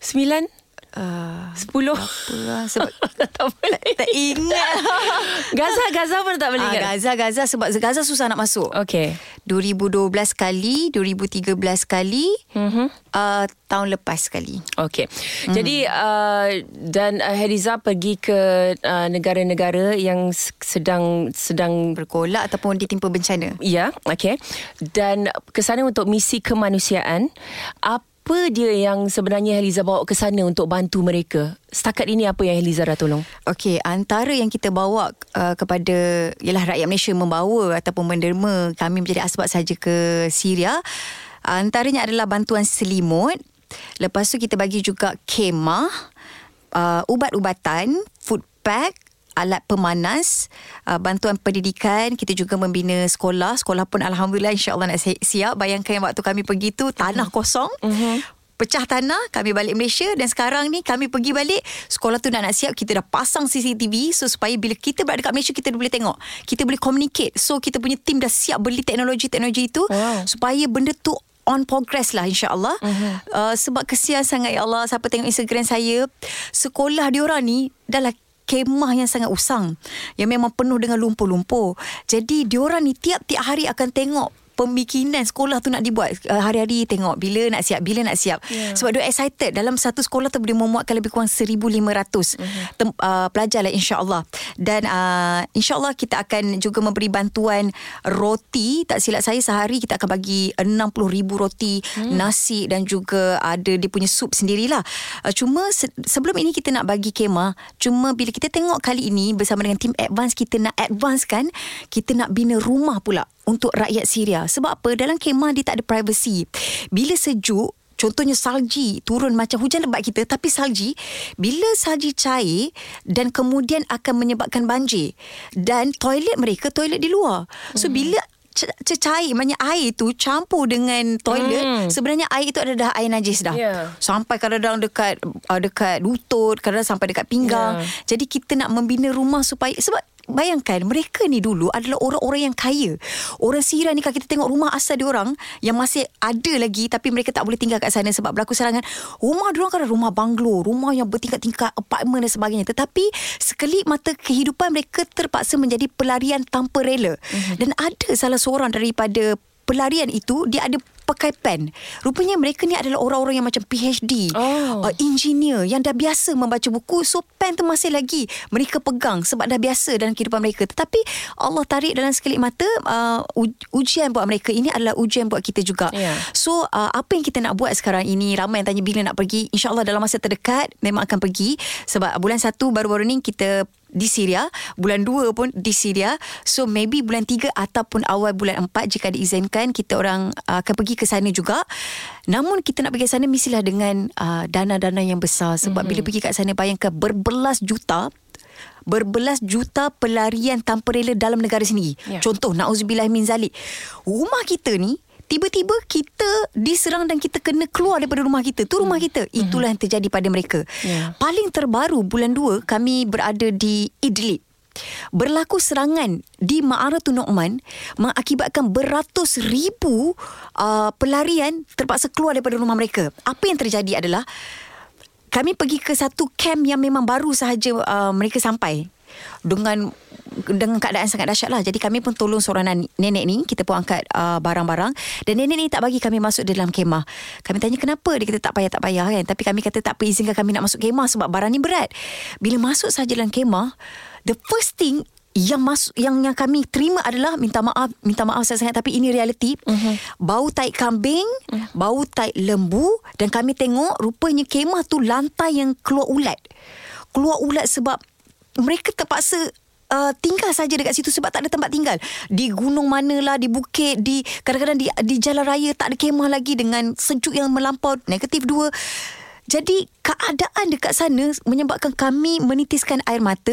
sembilan, Uh, Sepuluh? apalah sebab tak boleh. tak ingat. Gaza, Gaza pun tak boleh Ah, ingat. Gaza Gaza sebab Gaza susah nak masuk. Okey. 2012 kali, 2013 kali, Mhm. uh, tahun lepas sekali. Okey. Hmm. Jadi uh, dan uh, Heriza pergi ke uh, negara-negara yang sedang sedang Berkolak ataupun ditimpa bencana. ya, okey. Dan ke sana untuk misi kemanusiaan. Apa dia yang sebenarnya Heliza bawa ke sana untuk bantu mereka? Setakat ini apa yang Heliza dah tolong? Okey, antara yang kita bawa uh, kepada ialah rakyat Malaysia membawa ataupun menderma kami menjadi asbab saja ke Syria. Antaranya adalah bantuan selimut. Lepas tu kita bagi juga kemah, uh, ubat-ubatan, food pack, alat pemanas, uh, bantuan pendidikan, kita juga membina sekolah. Sekolah pun alhamdulillah insya-Allah nak si- siap. Bayangkan waktu kami pergi tu tanah kosong. Uh-huh pecah tanah kami balik Malaysia dan sekarang ni kami pergi balik sekolah tu dah nak siap kita dah pasang CCTV so supaya bila kita berada dekat Malaysia kita boleh tengok kita boleh communicate so kita punya team dah siap beli teknologi-teknologi itu Wow. supaya benda tu on progress lah insyaAllah uh-huh. uh, sebab kesian sangat ya Allah siapa tengok Instagram saya sekolah diorang ni dah lah kemah yang sangat usang yang memang penuh dengan lumpur-lumpur. Jadi diorang ni tiap-tiap hari akan tengok pemikiran sekolah tu nak dibuat uh, hari-hari tengok bila nak siap bila nak siap Yeah. sebab dia excited dalam satu sekolah tu boleh memuatkan lebih kurang 1500 uh-huh. tem- uh, pelajar lah insyaallah dan uh, insyaallah kita akan juga memberi bantuan roti tak silap saya sehari kita akan bagi 60000 roti hmm. nasi dan juga ada dia punya sup sendirilah uh, cuma se- sebelum ini kita nak bagi kemah cuma bila kita tengok kali ini bersama dengan tim advance kita nak advance kan kita nak bina rumah pula untuk rakyat Syria sebab apa dalam kemah dia tak ada privacy bila sejuk Contohnya salji turun macam hujan lebat kita tapi salji bila salji cair dan kemudian akan menyebabkan banjir dan toilet mereka toilet di luar. So Hmm. bila c- c- cair maknanya air tu campur dengan toilet Hmm. sebenarnya air itu ada dah air najis dah. Ya. Sampai kadang-kadang dekat uh, dekat lutut, kadang-kadang sampai dekat pinggang. Ya. Jadi kita nak membina rumah supaya sebab Bayangkan mereka ni dulu adalah orang-orang yang kaya. Orang Syria ni kalau kita tengok rumah asal dia orang yang masih ada lagi tapi mereka tak boleh tinggal kat sana sebab berlaku serangan. Rumah dia orang kan rumah banglo, rumah yang bertingkat-tingkat, apartmen dan sebagainya. Tetapi sekelip mata kehidupan mereka terpaksa menjadi pelarian tanpa rela. Mm-hmm. Dan ada salah seorang daripada pelarian itu dia ada pakai pen. Rupanya mereka ni adalah orang-orang yang macam PhD, Oh. uh, engineer yang dah biasa membaca buku. So pen tu masih lagi mereka pegang sebab dah biasa dalam kehidupan mereka. Tetapi Allah tarik dalam sekelip mata uh, ujian buat mereka ini adalah ujian buat kita juga. Ya. So uh, apa yang kita nak buat sekarang ini ramai yang tanya bila nak pergi. InsyaAllah dalam masa terdekat memang akan pergi sebab bulan satu baru-baru ni kita di Syria bulan 2 pun di Syria so maybe bulan 3 ataupun awal bulan 4 jika diizinkan kita orang uh, akan pergi ke sana juga namun kita nak pergi ke sana mestilah dengan uh, dana-dana yang besar sebab mm-hmm. bila pergi kat sana bayangkan berbelas juta berbelas juta pelarian tanpa rela dalam negara sendiri. Ya. Contoh, na'udzubillah min zalik. Rumah kita ni tiba-tiba kita diserang dan kita kena keluar daripada rumah kita. Tu rumah kita. Itulah yang terjadi pada mereka. Ya. Paling terbaru bulan 2 kami berada di Idlib. Berlaku serangan di Ma'aratul Nu'man mengakibatkan beratus ribu uh, pelarian terpaksa keluar daripada rumah mereka. Apa yang terjadi adalah kami pergi ke satu camp yang memang baru sahaja uh, mereka sampai dengan dengan keadaan sangat dahsyat lah. Jadi kami pun tolong seorang nenek ni. Kita pun angkat uh, barang-barang. Dan nenek ni tak bagi kami masuk dalam kemah. Kami tanya kenapa? Dia kata tak payah, tak payah kan. Tapi kami kata tak apa izinkan kami nak masuk kemah sebab barang ni berat. Bila masuk saja dalam kemah, the first thing yang masuk yang yang kami terima adalah minta maaf minta maaf sangat tapi ini realiti uh-huh. bau tai kambing uh. bau tai lembu dan kami tengok rupanya kemah tu lantai yang keluar ulat keluar ulat sebab mereka terpaksa Uh, tinggal saja dekat situ sebab tak ada tempat tinggal. Di gunung manalah di bukit di kadang-kadang di di jalan raya tak ada kemah lagi dengan sejuk yang melampau negatif dua jadi keadaan dekat sana menyebabkan kami menitiskan air mata.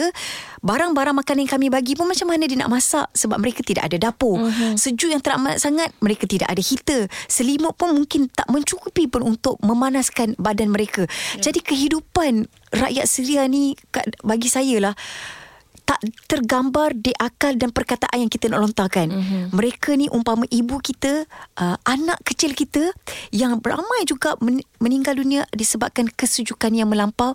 Barang-barang makanan yang kami bagi pun macam mana dia nak masak sebab mereka tidak ada dapur. Uh-huh. Sejuk yang teramat sangat, mereka tidak ada heater. Selimut pun mungkin tak mencukupi pun untuk memanaskan badan mereka. Yeah. Jadi kehidupan rakyat Syria ni kat- bagi saya lah tak tergambar di akal dan perkataan yang kita nak lontarkan. Mm-hmm. Mereka ni umpama ibu kita, uh, anak kecil kita yang ramai juga men- meninggal dunia disebabkan kesejukan yang melampau.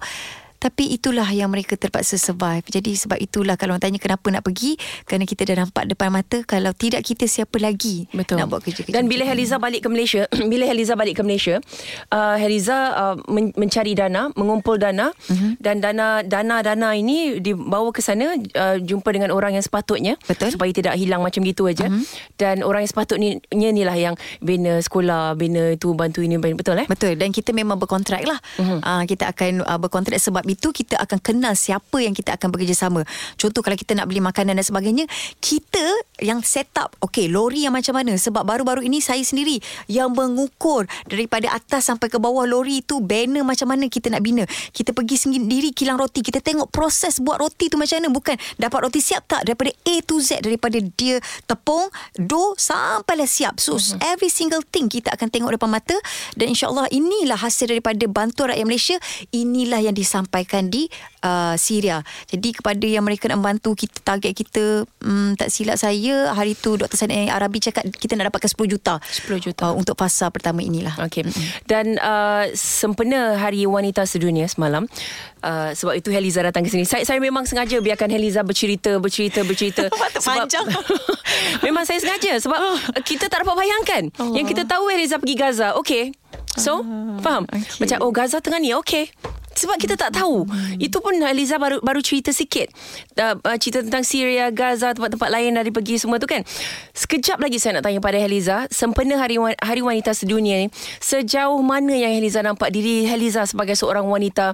Tapi itulah yang mereka terpaksa survive. Jadi sebab itulah kalau orang tanya kenapa nak pergi, kerana kita dah nampak depan mata kalau tidak kita siapa lagi Betul. nak buat kerja-kerja. Dan bila Heliza balik ke Malaysia, bila Heliza balik ke Malaysia, uh, Heliza uh, men- mencari dana, mengumpul dana uh-huh. dan dana dana-dana ini dibawa ke sana uh, jumpa dengan orang yang sepatutnya Betul. Supaya tidak hilang macam gitu aja. Uh-huh. Dan orang yang sepatutnya ni lah yang bina sekolah, bina itu, bantu ini, betul eh? Betul dan kita memang berkontrak lah. Uh-huh. Uh, kita akan uh, berkontrak sebab itu kita akan kenal siapa yang kita akan bekerjasama. Contoh kalau kita nak beli makanan dan sebagainya, kita yang set up okey lori yang macam mana sebab baru-baru ini saya sendiri yang mengukur daripada atas sampai ke bawah lori itu banner macam mana kita nak bina. Kita pergi sendiri kilang roti, kita tengok proses buat roti tu macam mana bukan dapat roti siap tak daripada A to Z daripada dia tepung, dough sampailah siap. So uh-huh. every single thing kita akan tengok depan mata dan insyaallah inilah hasil daripada bantuan rakyat Malaysia inilah yang disampaikan di uh, Syria. Jadi kepada yang mereka nak membantu kita target kita um, tak silap saya hari tu Dr. Sani Arabi cakap kita nak dapatkan 10 juta. 10 juta. Uh, untuk fasa pertama inilah. Okey. Dan uh, sempena Hari Wanita Sedunia semalam, uh, sebab itu Heliza datang ke sini. Saya saya memang sengaja biarkan Heliza bercerita, bercerita, bercerita. Panjang. memang saya sengaja sebab kita tak dapat bayangkan. Oh. Yang kita tahu Heliza pergi Gaza. Okey. So, faham? Ah, okey. Macam oh Gaza tengah ni. Okey. Sebab kita tak tahu. Hmm. Itu pun Eliza baru baru cerita sikit. Uh, uh, cerita tentang Syria, Gaza, tempat-tempat lain dari pergi semua tu kan. Sekejap lagi saya nak tanya pada Eliza, sempena Hari Hari Wanita Sedunia ni, sejauh mana yang Eliza nampak diri Eliza sebagai seorang wanita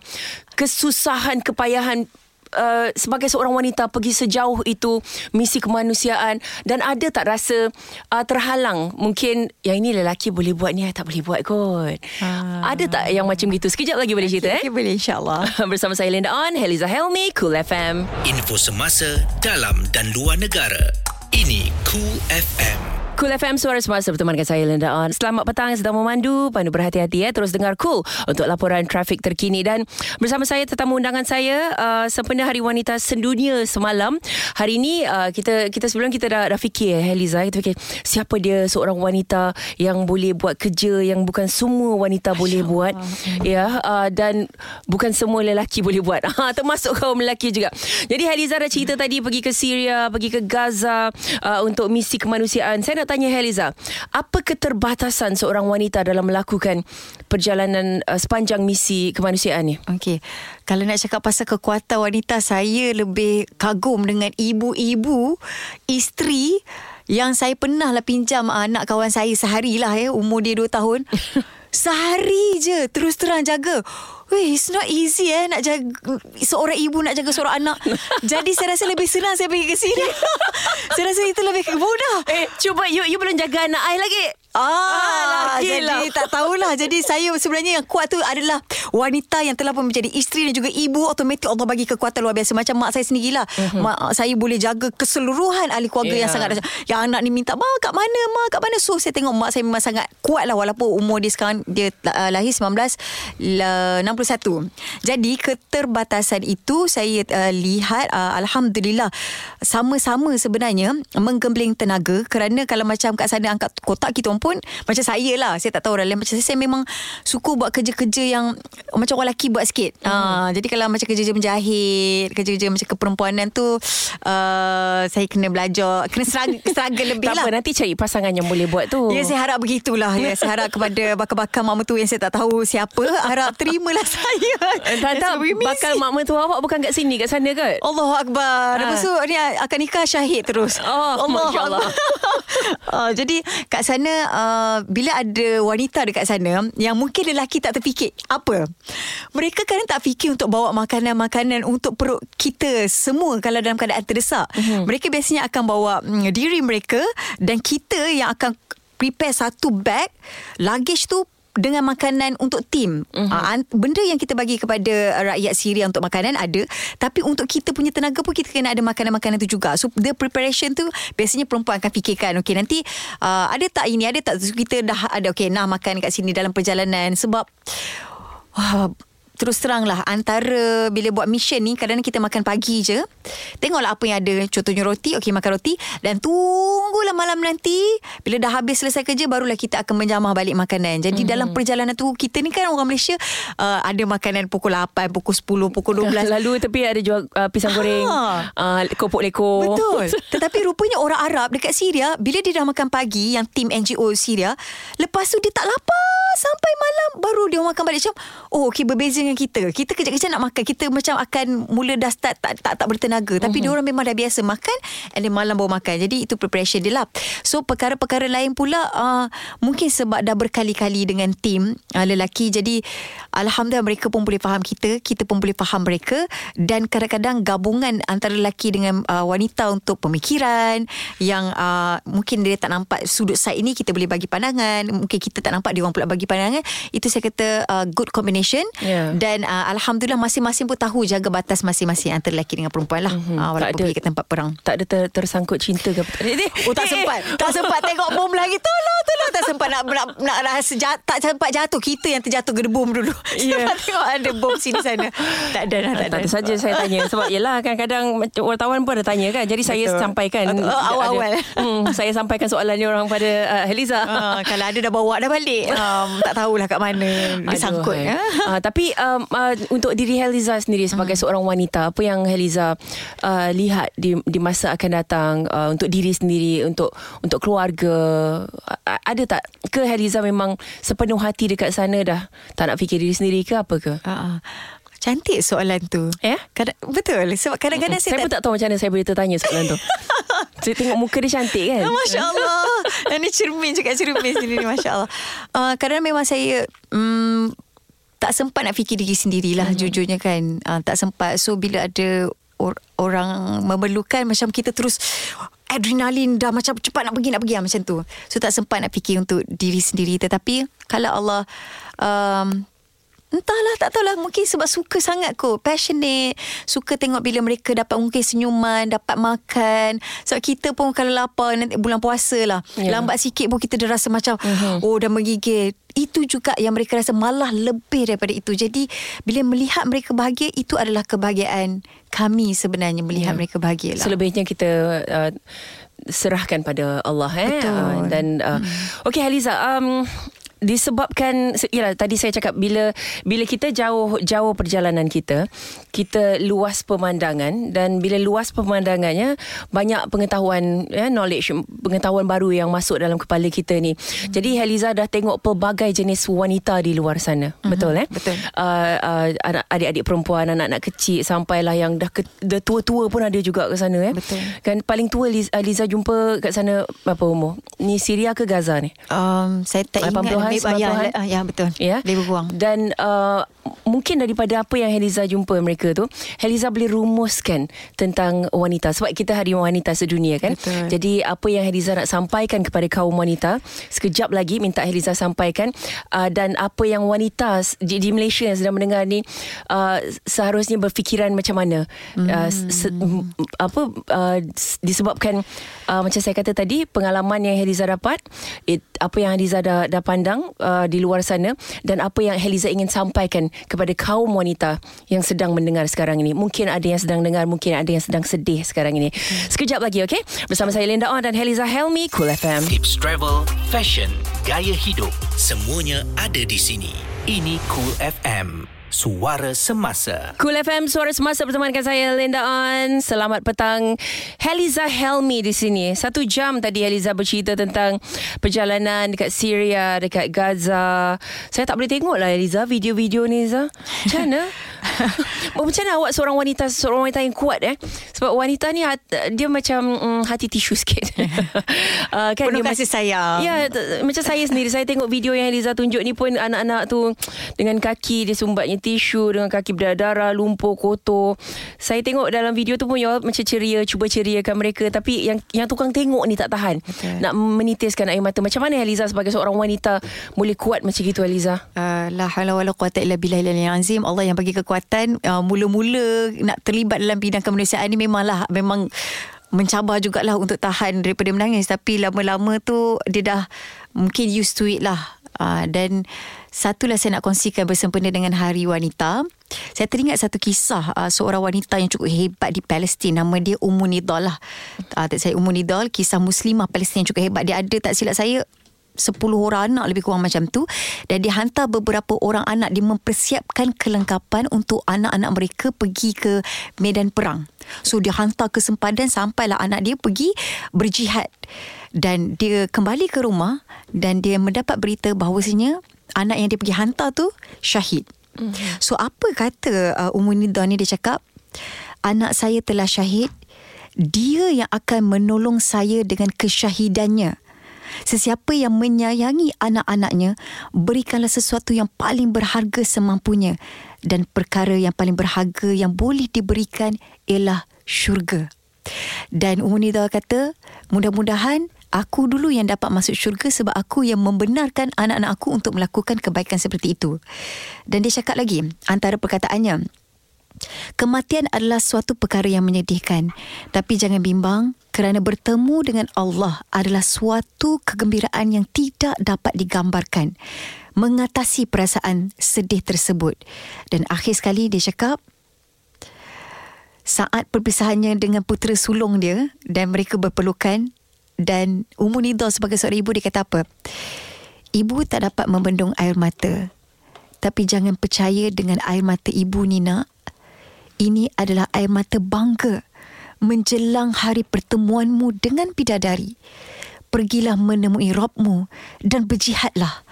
kesusahan, kepayahan Uh, sebagai seorang wanita pergi sejauh itu misi kemanusiaan dan ada tak rasa uh, terhalang mungkin yang ini lelaki boleh buat ni tak boleh buat kot Ah. ada tak yang macam gitu sekejap lagi boleh cerita eh Okay, boleh insyaAllah. Bersama saya Linda On Heliza Helmi Cool FM Info semasa dalam dan luar negara. Ini Cool FM. Cool FM Suara Semasa berteman dengan saya Linda On Selamat petang sedang memandu. Pandu berhati-hati ya Terus dengar Cool Untuk laporan trafik terkini. Dan bersama saya tetamu undangan saya uh, Sempena Hari Wanita Sedunia semalam. Hari ini uh, kita kita sebelum kita dah, dah fikir eh, Liza Kita fikir Siapa dia seorang wanita Yang boleh buat kerja Yang bukan semua wanita boleh buat Ya. Uh, Dan bukan semua lelaki boleh buat. Ha, Termasuk kaum lelaki juga. Jadi Heliza dah cerita tadi Pergi ke Syria Pergi ke Gaza uh, Untuk misi kemanusiaan. Saya nak tanya Heliza Apa keterbatasan seorang wanita Dalam melakukan Perjalanan uh, Sepanjang misi kemanusiaan ni Okey. Kalau nak cakap pasal kekuatan wanita, saya lebih kagum dengan ibu-ibu, isteri yang saya pernah lah pinjam anak kawan saya sehari lah ya, umur dia 2 tahun. Sehari je terus terang jaga. Weh, it's not easy eh nak jaga seorang ibu nak jaga seorang anak. Jadi saya rasa lebih senang saya pergi ke sini. saya rasa itu lebih mudah. Eh cuba you, you belum jaga anak I lagi Ah, jadi lah. tak tahulah. Jadi saya sebenarnya yang kuat tu adalah wanita yang telah pun menjadi isteri dan juga ibu. Automatik Allah bagi kekuatan luar biasa. Macam mak saya sendirilah. Mm-hmm. Mak saya boleh jaga keseluruhan ahli keluarga Ya. yang sangat Yang anak ni minta, mak kat mana, mak kat mana. So saya tengok mak saya memang sangat kuat lah. Walaupun umur dia sekarang, dia uh, lahir 1961. Jadi keterbatasan itu saya uh, lihat uh, Alhamdulillah sama-sama sebenarnya menggembling tenaga kerana kalau macam kat sana angkat kotak kita pun macam saya lah saya tak tahu orang lain macam saya, saya memang suka buat kerja-kerja yang macam orang lelaki buat sikit hmm. uh, jadi kalau macam kerja-kerja menjahit kerja-kerja macam keperempuanan tu uh, saya kena belajar kena struggle, struggle lebih Tak lah apa nanti cari pasangan yang boleh buat tu Ya saya harap begitulah Ya saya harap kepada bakal-bakal mak mentua Yang saya tak tahu siapa Harap terimalah saya Eh, Tak tak. Bakal mak mentua awak Bukan kat sini Kat sana kot Allahu Akbar. Ah. Lepas tu ni akan nikah syahid terus. Oh, Masya Allah. uh, jadi kat sana uh, bila ada wanita dekat sana yang mungkin lelaki tak terfikir apa. Mereka kadang tak fikir untuk bawa makanan-makanan untuk perut kita semua kalau dalam keadaan terdesak. Mhm. Mereka biasanya akan bawa mm, diri mereka dan kita yang akan prepare satu bag luggage tu dengan makanan untuk tim. Uh-huh. Uh, benda yang kita bagi kepada rakyat Syria untuk makanan ada, tapi untuk kita punya tenaga pun kita kena ada makanan-makanan tu juga. So the preparation tu biasanya perempuan akan fikirkan, okey nanti uh, ada tak ini, ada tak so, kita dah ada okey nah makan kat sini dalam perjalanan sebab wah Terus terang lah Antara Bila buat mission ni Kadang-kadang kita makan pagi je. Tengoklah apa yang ada. Contohnya roti Okey makan roti. Dan tunggulah malam nanti Bila dah habis selesai kerja Barulah kita akan menjamah balik makanan. Jadi mm-hmm. dalam perjalanan tu Kita ni kan orang Malaysia uh, Ada makanan pukul 8 Pukul 10 Pukul 12 Lalu tepi ada jual uh, pisang goreng Ha. uh, Kopok leko. Betul. Tetapi rupanya orang Arab Dekat Syria Bila dia dah makan pagi Yang tim NGO Syria Lepas tu dia tak lapar Sampai malam Baru dia makan balik. Macam Oh okay berbeza dengan kita. Kita kejap-kejap nak makan. Kita macam akan Mula dah start Tak tak, tak bertenaga. Tapi Mhm. dia orang memang dah biasa makan And then malam baru makan. Jadi itu preparation dia lah. So perkara-perkara lain pula uh, Mungkin sebab dah berkali-kali Dengan tim uh, Lelaki. Jadi Alhamdulillah mereka pun boleh faham kita Kita pun boleh faham mereka Dan kadang-kadang Gabungan antara lelaki Dengan uh, wanita Untuk pemikiran Yang uh, Mungkin dia tak nampak Sudut side ini Kita boleh bagi pandangan. Mungkin kita tak nampak Dia orang pula bagi pandangan. Itu saya kata uh, Good combination. Ya. Dan uh, Alhamdulillah Masing-masing pun tahu Jaga batas masing-masing Antara lelaki dengan perempuan lah. Mm-hmm. uh, Tak Walaupun ada- pergi ke tempat perang. Tak ada ter, tersangkut cinta ke apa? Eh, eh, Oh tak eh, sempat. Tak sempat tengok bom lagi. Tolong tolong. Tak sempat nak nak, nak rasa jat, Tak sempat jatuh. Kita yang terjatuh gedebum dulu Ya. Sebab tengok ada bom sini sana. Tak ada dah, tak ada. Tak ada saja saya tanya sebab yelah kadang-kadang wartawan pun ada tanya kan. Jadi saya Betul. sampaikan Oh, awal-awal. Hmm, saya sampaikan soalan ni orang pada uh, Heliza. Ah, kalau ada dah bawa dah balik um, Tak tahulah kat mana Dia Aduh, sangkut ya. uh, Tapi um, uh, untuk diri Heliza sendiri sebagai Hmm. seorang wanita, apa yang Heliza uh, lihat di di masa akan datang uh, untuk diri sendiri, untuk untuk keluarga, uh, ada tak ke Heliza memang sepenuh hati dekat sana dah tak nak fikir diri sendiri ke apa ke? Ah, ah. Cantik soalan tu Ya? Kadang, Betul Sebab kadang-kadang Saya, saya, pun tak tahu macam mana saya boleh tertanya soalan tu. saya tengok muka dia cantik kan? Ah, Masya Allah Yang ni cermin Cakap cermin sini ni Masya Allah uh, Kadang-kadang memang saya um, Tak sempat nak fikir diri sendirilah mm-hmm. Jujurnya kan uh, Tak sempat So bila ada or- Orang memerlukan Macam kita terus Adrenalin dah Macam cepat nak pergi Nak pergi lah, macam tu So tak sempat nak fikir Untuk diri sendiri Tetapi Kalau Allah um, Entahlah tak tahulah mungkin sebab suka sangat kot passionate suka tengok bila mereka dapat mungkin senyuman dapat makan sebab kita pun kalau lapar nanti bulan puasa lah yeah. lambat sikit pun kita dah rasa macam Mhm. oh dah menggigil itu juga yang mereka rasa malah lebih daripada itu jadi bila melihat mereka bahagia itu adalah kebahagiaan kami sebenarnya melihat Ya. mereka bahagia lah Selebihnya kita uh, serahkan pada Allah eh Betul. Uh, dan uh, hmm. okey Haliza um disebabkan se- yalah tadi saya cakap bila bila kita jauh jauh perjalanan kita kita luas pemandangan dan bila luas pemandangannya banyak pengetahuan ya knowledge pengetahuan baru yang masuk dalam kepala kita ni Hmm. jadi Haliza dah tengok pelbagai jenis wanita di luar sana betul eh betul. uh, uh, adik-adik perempuan anak-anak kecil sampailah yang dah, ke, dah tua-tua pun ada juga ke sana eh Betul. kan paling tua Liz, uh, Liza jumpa kat sana berapa umur ni Syria ke Gaza ni um, saya tak 80-an, ingat Ah, ya, 90-an? ah, ya betul Ya. lebih kurang Dan uh, mungkin daripada apa yang Heliza jumpa mereka tu, Heliza boleh rumuskan tentang wanita sebab kita hari wanita sedunia kan. Betul. Jadi apa yang Heliza nak sampaikan kepada kaum wanita, sekejap lagi minta Heliza sampaikan uh, dan apa yang wanita di, di Malaysia yang sedang mendengar ni uh, seharusnya berfikiran macam mana. Hmm. Uh, se, apa uh, disebabkan uh, macam saya kata tadi pengalaman yang Heliza dapat, it, apa yang Heliza dah dah pandang uh, di luar sana dan apa yang Heliza ingin sampaikan kepada kaum wanita yang sedang mendengar sekarang ini. Mungkin ada yang sedang dengar, mungkin ada yang sedang sedih sekarang ini. Sekejap lagi, okey? Bersama saya Linda On dan Heliza Helmi, Cool FM. Tips travel, fashion, gaya hidup, semuanya ada di sini. Ini Cool FM. Suara semasa. Cool FM Suara Semasa bersama dengan saya Linda On. Selamat petang. Heliza Helmi di sini. Satu jam tadi Heliza bercerita tentang perjalanan dekat Syria, dekat Gaza. Saya tak boleh tengok lah Heliza video-video ni Liza. Macam mana? Macam mana awak seorang wanita seorang wanita yang kuat eh? Sebab wanita ni dia macam mm, hati tisu sikit. uh, kan Penuh dia kasih sayang. Ya, t- macam saya sendiri saya tengok video yang Eliza tunjuk ni pun anak-anak tu dengan kaki dia sumbatnya tisu dengan kaki berdarah, lumpur, kotor. Saya tengok dalam video tu pun ya macam ceria, cuba ceriakan mereka tapi yang yang tukang tengok ni tak tahan. Betul. Nak menitiskan air mata. Macam mana Eliza sebagai seorang wanita boleh kuat macam gitu Eliza? Uh, la haula wala quwata illa billahil aliyil azim. Allah yang bagi kekuatan uh, mula-mula nak terlibat dalam bidang kemanusiaan ni memanglah memang mencabar jugalah untuk tahan daripada menangis tapi lama-lama tu dia dah mungkin used to it lah. Uh, dan satulah saya nak kongsikan bersempena dengan Hari Wanita. Saya teringat satu kisah uh, seorang wanita yang cukup hebat di Palestin. Nama dia Ummu Nidal lah. Uh, tak saya Ummu Nidal, kisah muslimah Palestin yang cukup hebat. Dia ada tak silap saya 10 orang anak lebih kurang macam tu dan dia hantar beberapa orang anak dia mempersiapkan kelengkapan untuk anak-anak mereka pergi ke medan perang. So dia hantar ke sempadan sampailah anak dia pergi berjihad dan dia kembali ke rumah dan dia mendapat berita bahawasanya anak yang dia pergi hantar tu syahid. Mm-hmm. So apa kata uh, Ummu Nida ni dia cakap anak saya telah syahid dia yang akan menolong saya dengan kesyahidannya. Sesiapa yang menyayangi anak-anaknya, berikanlah sesuatu yang paling berharga semampunya. Dan perkara yang paling berharga yang boleh diberikan ialah syurga. Dan Umunida kata, mudah-mudahan aku dulu yang dapat masuk syurga sebab aku yang membenarkan anak-anak aku untuk melakukan kebaikan seperti itu. Dan dia cakap lagi, antara perkataannya, Kematian adalah suatu perkara yang menyedihkan. Tapi jangan bimbang kerana bertemu dengan Allah adalah suatu kegembiraan yang tidak dapat digambarkan. mengatasi perasaan sedih tersebut. Dan akhir sekali dia cakap, saat perpisahannya dengan putera sulung dia dan mereka berpelukan dan Umu Nida sebagai seorang ibu dia kata apa? Ibu tak dapat membendung air mata. Tapi jangan percaya dengan air mata ibu ni nak. Ini adalah air mata bangga menjelang hari pertemuanmu dengan bidadari. Pergilah menemui Robmu dan berjihadlah.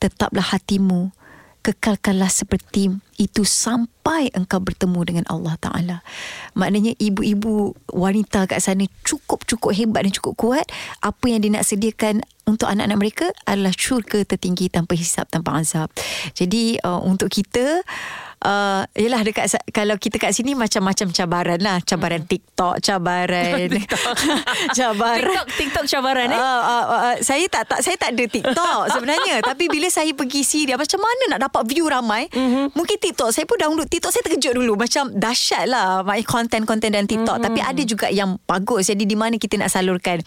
Tetaplah hatimu kekalkanlah seperti itu sampai engkau bertemu dengan Allah Ta'ala. Maknanya ibu-ibu wanita kat sana cukup-cukup hebat dan cukup kuat. Apa yang dia nak sediakan untuk anak-anak mereka adalah syurga tertinggi tanpa hisap, tanpa azab. Jadi uh, untuk kita uh, yelah dekat kalau kita kat sini macam-macam cabaran lah. Cabaran hmm. TikTok cabaran cabaran TikTok TikTok cabaran eh? Uh, uh, uh, saya tak tak saya tak ada TikTok sebenarnya. Tapi bila saya pergi Syria macam mana nak dapat view ramai? Mm-hmm. mungkin TikTok saya pun download. TikTok saya terkejut dulu. Macam dahsyat lah konten-konten dan TikTok. Mm-hmm. tapi ada juga yang bagus. Jadi di mana kita nak salurkan.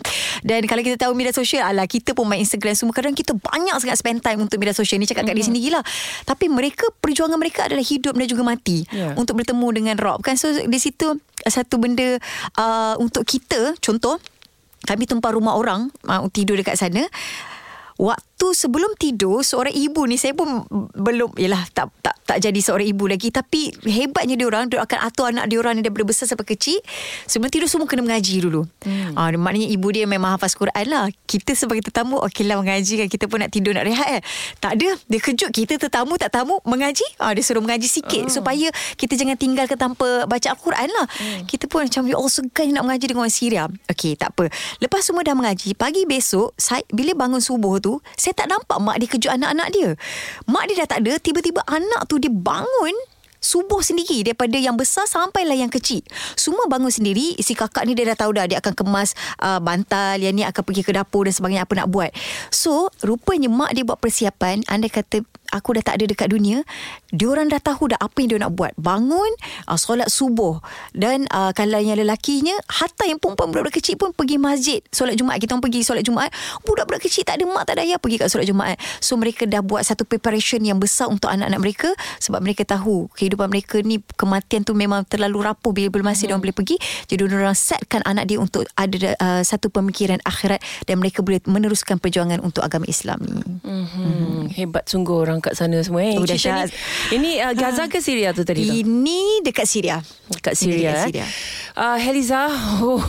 Dan kalau kita tahu media sosial ala kita pun main Instagram semua. Kadang kita banyak sangat spend time untuk media sosial. Ni cakap mm-hmm. kat di sini gila tapi mereka perjuangan mereka adalah hidup hidup dan juga mati yeah. untuk bertemu dengan Rob kan so di situ satu benda uh, untuk kita contoh kami tumpah rumah orang uh, tidur dekat sana waktu sebelum tidur seorang ibu ni saya pun belum yalah tak tak tak jadi seorang ibu lagi tapi hebatnya dia orang dia akan atur anak dia orang ni daripada besar sampai kecil sebelum tidur semua kena mengaji dulu. Hmm. Ah maknanya ibu dia memang hafaz Quran lah. Kita sebagai tetamu okeylah mengaji kan kita pun nak tidur nak rehat eh. Tak ada dia kejut kita tetamu tak tamu mengaji. Ah dia suruh mengaji sikit oh. supaya kita jangan tinggal ke tanpa baca Al-Quran lah. Hmm. Kita pun macam ya Allah segan nak mengaji dengan orang Syria. Okey tak apa. Lepas semua dah mengaji pagi besok saya bila bangun subuh tu saya tak nampak mak dia kejut anak-anak dia. Mak dia dah tak ada, tiba-tiba anak tu dia bangun subuh sendiri daripada yang besar sampailah yang kecil. Semua bangun sendiri. Si kakak ni dia dah tahu dah dia akan kemas uh, bantal, yang ni akan pergi ke dapur dan sebagainya apa nak buat. So, rupanya mak dia buat persiapan, anda kata aku dah tak ada dekat dunia diorang dah tahu dah apa yang dia nak buat bangun uh, solat subuh dan uh, kalau yang lelakinya hatta yang perempuan budak-budak kecil pun pergi masjid solat Jumaat kita orang pergi solat Jumaat budak-budak kecil tak ada mak tak ada ayah pergi kat solat Jumaat so mereka dah buat satu preparation yang besar untuk anak-anak mereka sebab mereka tahu kehidupan mereka ni kematian tu memang terlalu rapuh bila belum masih hmm. boleh pergi jadi diorang setkan anak dia untuk ada uh, satu pemikiran akhirat dan mereka boleh meneruskan perjuangan untuk agama Islam ni hmm. Hmm. hebat sungguh orang kat sana semua eh. Oh, Ini, ini uh, Gaza ke Syria tu tadi? Ini dekat Syria. Dekat Syria. Dekat Syria. Eh. Uh, Heliza, oh.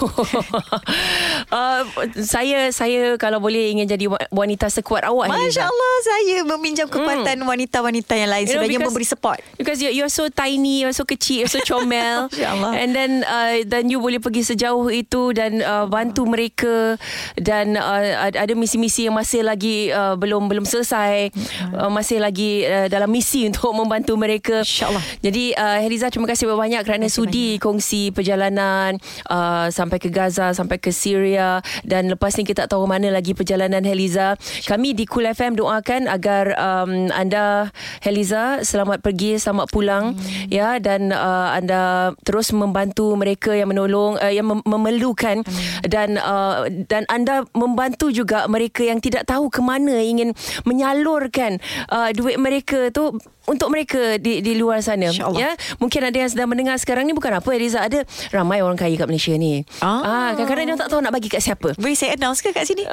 uh, saya saya kalau boleh ingin jadi wanita sekuat awak. Masya Allah, saya meminjam kekuatan hmm. wanita-wanita yang lain sebenarnya memberi support. Because you you're so tiny, you're so kecil, you're so comel. And then uh, then you boleh pergi sejauh itu dan uh, bantu mereka dan uh, ada misi-misi yang masih lagi uh, belum belum selesai, uh, masih lagi uh, dalam misi untuk membantu mereka. Insyaallah. Jadi uh, Heliza terima kasih banyak kerana sudi banyak. kongsi perjalanan uh, sampai ke Gaza, sampai ke Syria dan lepas ni kita tak tahu mana lagi perjalanan Heliza. Kami di Cool FM doakan agar um, anda Heliza selamat pergi, selamat pulang hmm. ya dan uh, anda terus membantu mereka yang menolong uh, yang mem- memerlukan hmm. dan uh, dan anda membantu juga mereka yang tidak tahu ke mana ingin menyalurkan uh, duit mereka tu untuk mereka di di luar sana ya? Mungkin ada yang sedang mendengar sekarang ni bukan apa Eliza ada ramai orang kaya kat Malaysia ni. Ah, ah kadang-kadang dia tak tahu nak bagi kat siapa. Boleh saya announce ke kat sini?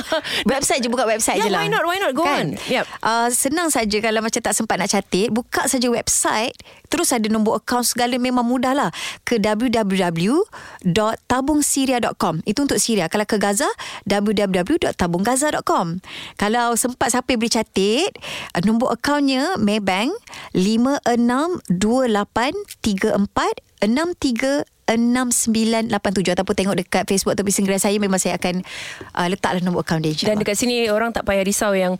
Website je buka website yeah, je lah. why not why not? Go kan? on. Yep. uh, senang saja kalau macam tak sempat nak catat buka saja website terus ada nombor akaun segala memang mudah lah. Ke www.tabungsyria.com itu untuk Syria kalau ke Gaza www.tabunggaza.com kalau sempat siapa boleh catat uh, nombor akaunnya Maybank 56283463 6987 ataupun tengok dekat Facebook atau Instagram saya memang saya akan uh, letaklah nombor akaun dia dan dekat sini orang tak payah risau yang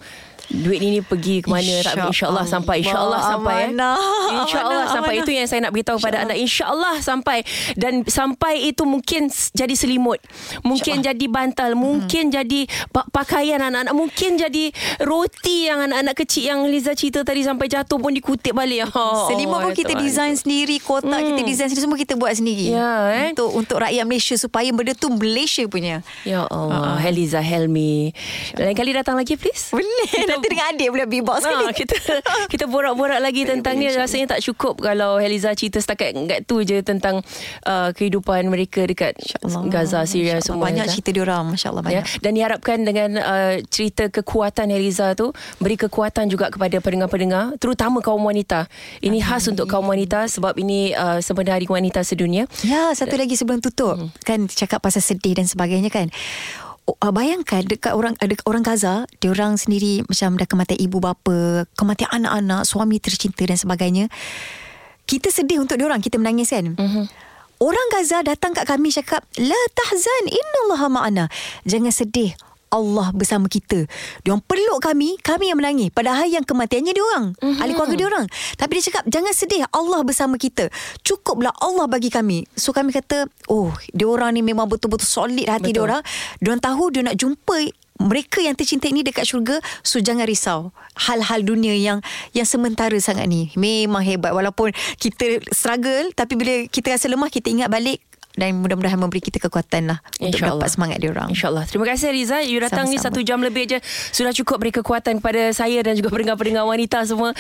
duit ni ni pergi ke mana? Insya tak insyaallah sampai. Insyaallah sampai eh. insyaallah sampai. Itu yang saya nak beritahu pada anda insyaallah sampai. Dan sampai itu mungkin jadi selimut. Mungkin jadi bantal. Mungkin hmm. jadi pakaian anak-anak. Mungkin jadi roti yang anak-anak kecil yang Liza cerita tadi sampai jatuh pun dikutip balik. Oh, selimut pun kita design sendiri kotak hmm. kita design sendiri semua kita buat sendiri. Ya eh. Untuk untuk rakyat Malaysia supaya benda tu Malaysia punya. Ya Allah. Uh-huh. Heliza Helmi lain kali datang lagi please. Boleh Kita dengan adik pula beatbox Ha, ni. kita kita borak-borak lagi tentang ni rasanya tak cukup kalau Heliza cerita setakat kat tu je tentang uh, kehidupan mereka dekat. Gaza, Syria Masya Allah. semua. Banyak Heliza. cerita diorang Masya Allah Ya, banyak dan diharapkan dengan uh, cerita kekuatan Eliza tu beri kekuatan juga kepada pendengar-pendengar terutama kaum wanita. Ini khas untuk kaum wanita sebab ini uh, sebenarnya Hari Wanita Sedunia. Ya, satu lagi sebelum tutup. Hmm. Kan cakap pasal sedih dan sebagainya kan. Uh, bayangkan dekat orang dekat orang Gaza, dia orang sendiri macam dah kematian ibu bapa, kematian anak-anak, suami tercinta dan sebagainya. Kita sedih untuk dia orang, kita menangis kan. Mm-hmm. Orang Gaza datang kat kami cakap, "La tahzan, innallaha ma'ana." Jangan sedih. Allah bersama kita. Dia orang peluk kami, kami yang menangis. Padahal yang kematiannya dia orang, mm-hmm. ahli keluarga dia orang. Tapi dia cakap, "Jangan sedih, Allah bersama kita." Cukuplah Allah bagi kami. So kami kata, "Oh, dia orang ni memang betul-betul solid hati Betul. dia orang. Dia orang tahu dia nak jumpa mereka yang tercinta ini dekat syurga so jangan risau hal-hal dunia yang yang sementara sangat ni memang hebat walaupun kita struggle tapi bila kita rasa lemah kita ingat balik dan mudah-mudahan memberi kita kekuatan lah untuk InsyaAllah. dapat semangat dia orang. InsyaAllah. Terima kasih Riza. You datang ni Sama-sama. satu jam lebih je. Sudah cukup beri kekuatan kepada saya dan juga pendengar-pendengar wanita semua.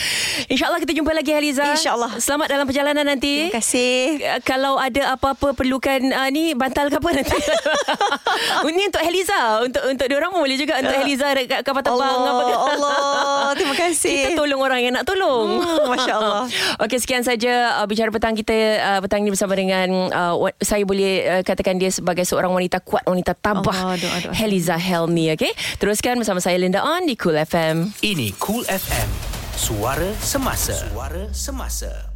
InsyaAllah kita jumpa lagi Haliza. InsyaAllah. Selamat dalam perjalanan nanti. Terima kasih. Uh, kalau ada apa-apa perlukan uh, ni bantal ke apa nanti. Ini untuk Heliza, untuk untuk dia orang pun boleh juga untuk Heliza dekat kapal terbang Allah, apa. Allah. Terima kasih. Kita tolong orang yang nak tolong. Hmm, Masya Allah. Okey sekian saja uh, bicara petang kita uh, petang ini bersama dengan uh, saya boleh uh, katakan dia sebagai seorang wanita kuat, wanita tabah. Allah, doa, doa. Heliza Helmi, okey. Teruskan bersama saya Linda On di Cool FM. Ini Cool FM. Suara semasa. Suara semasa.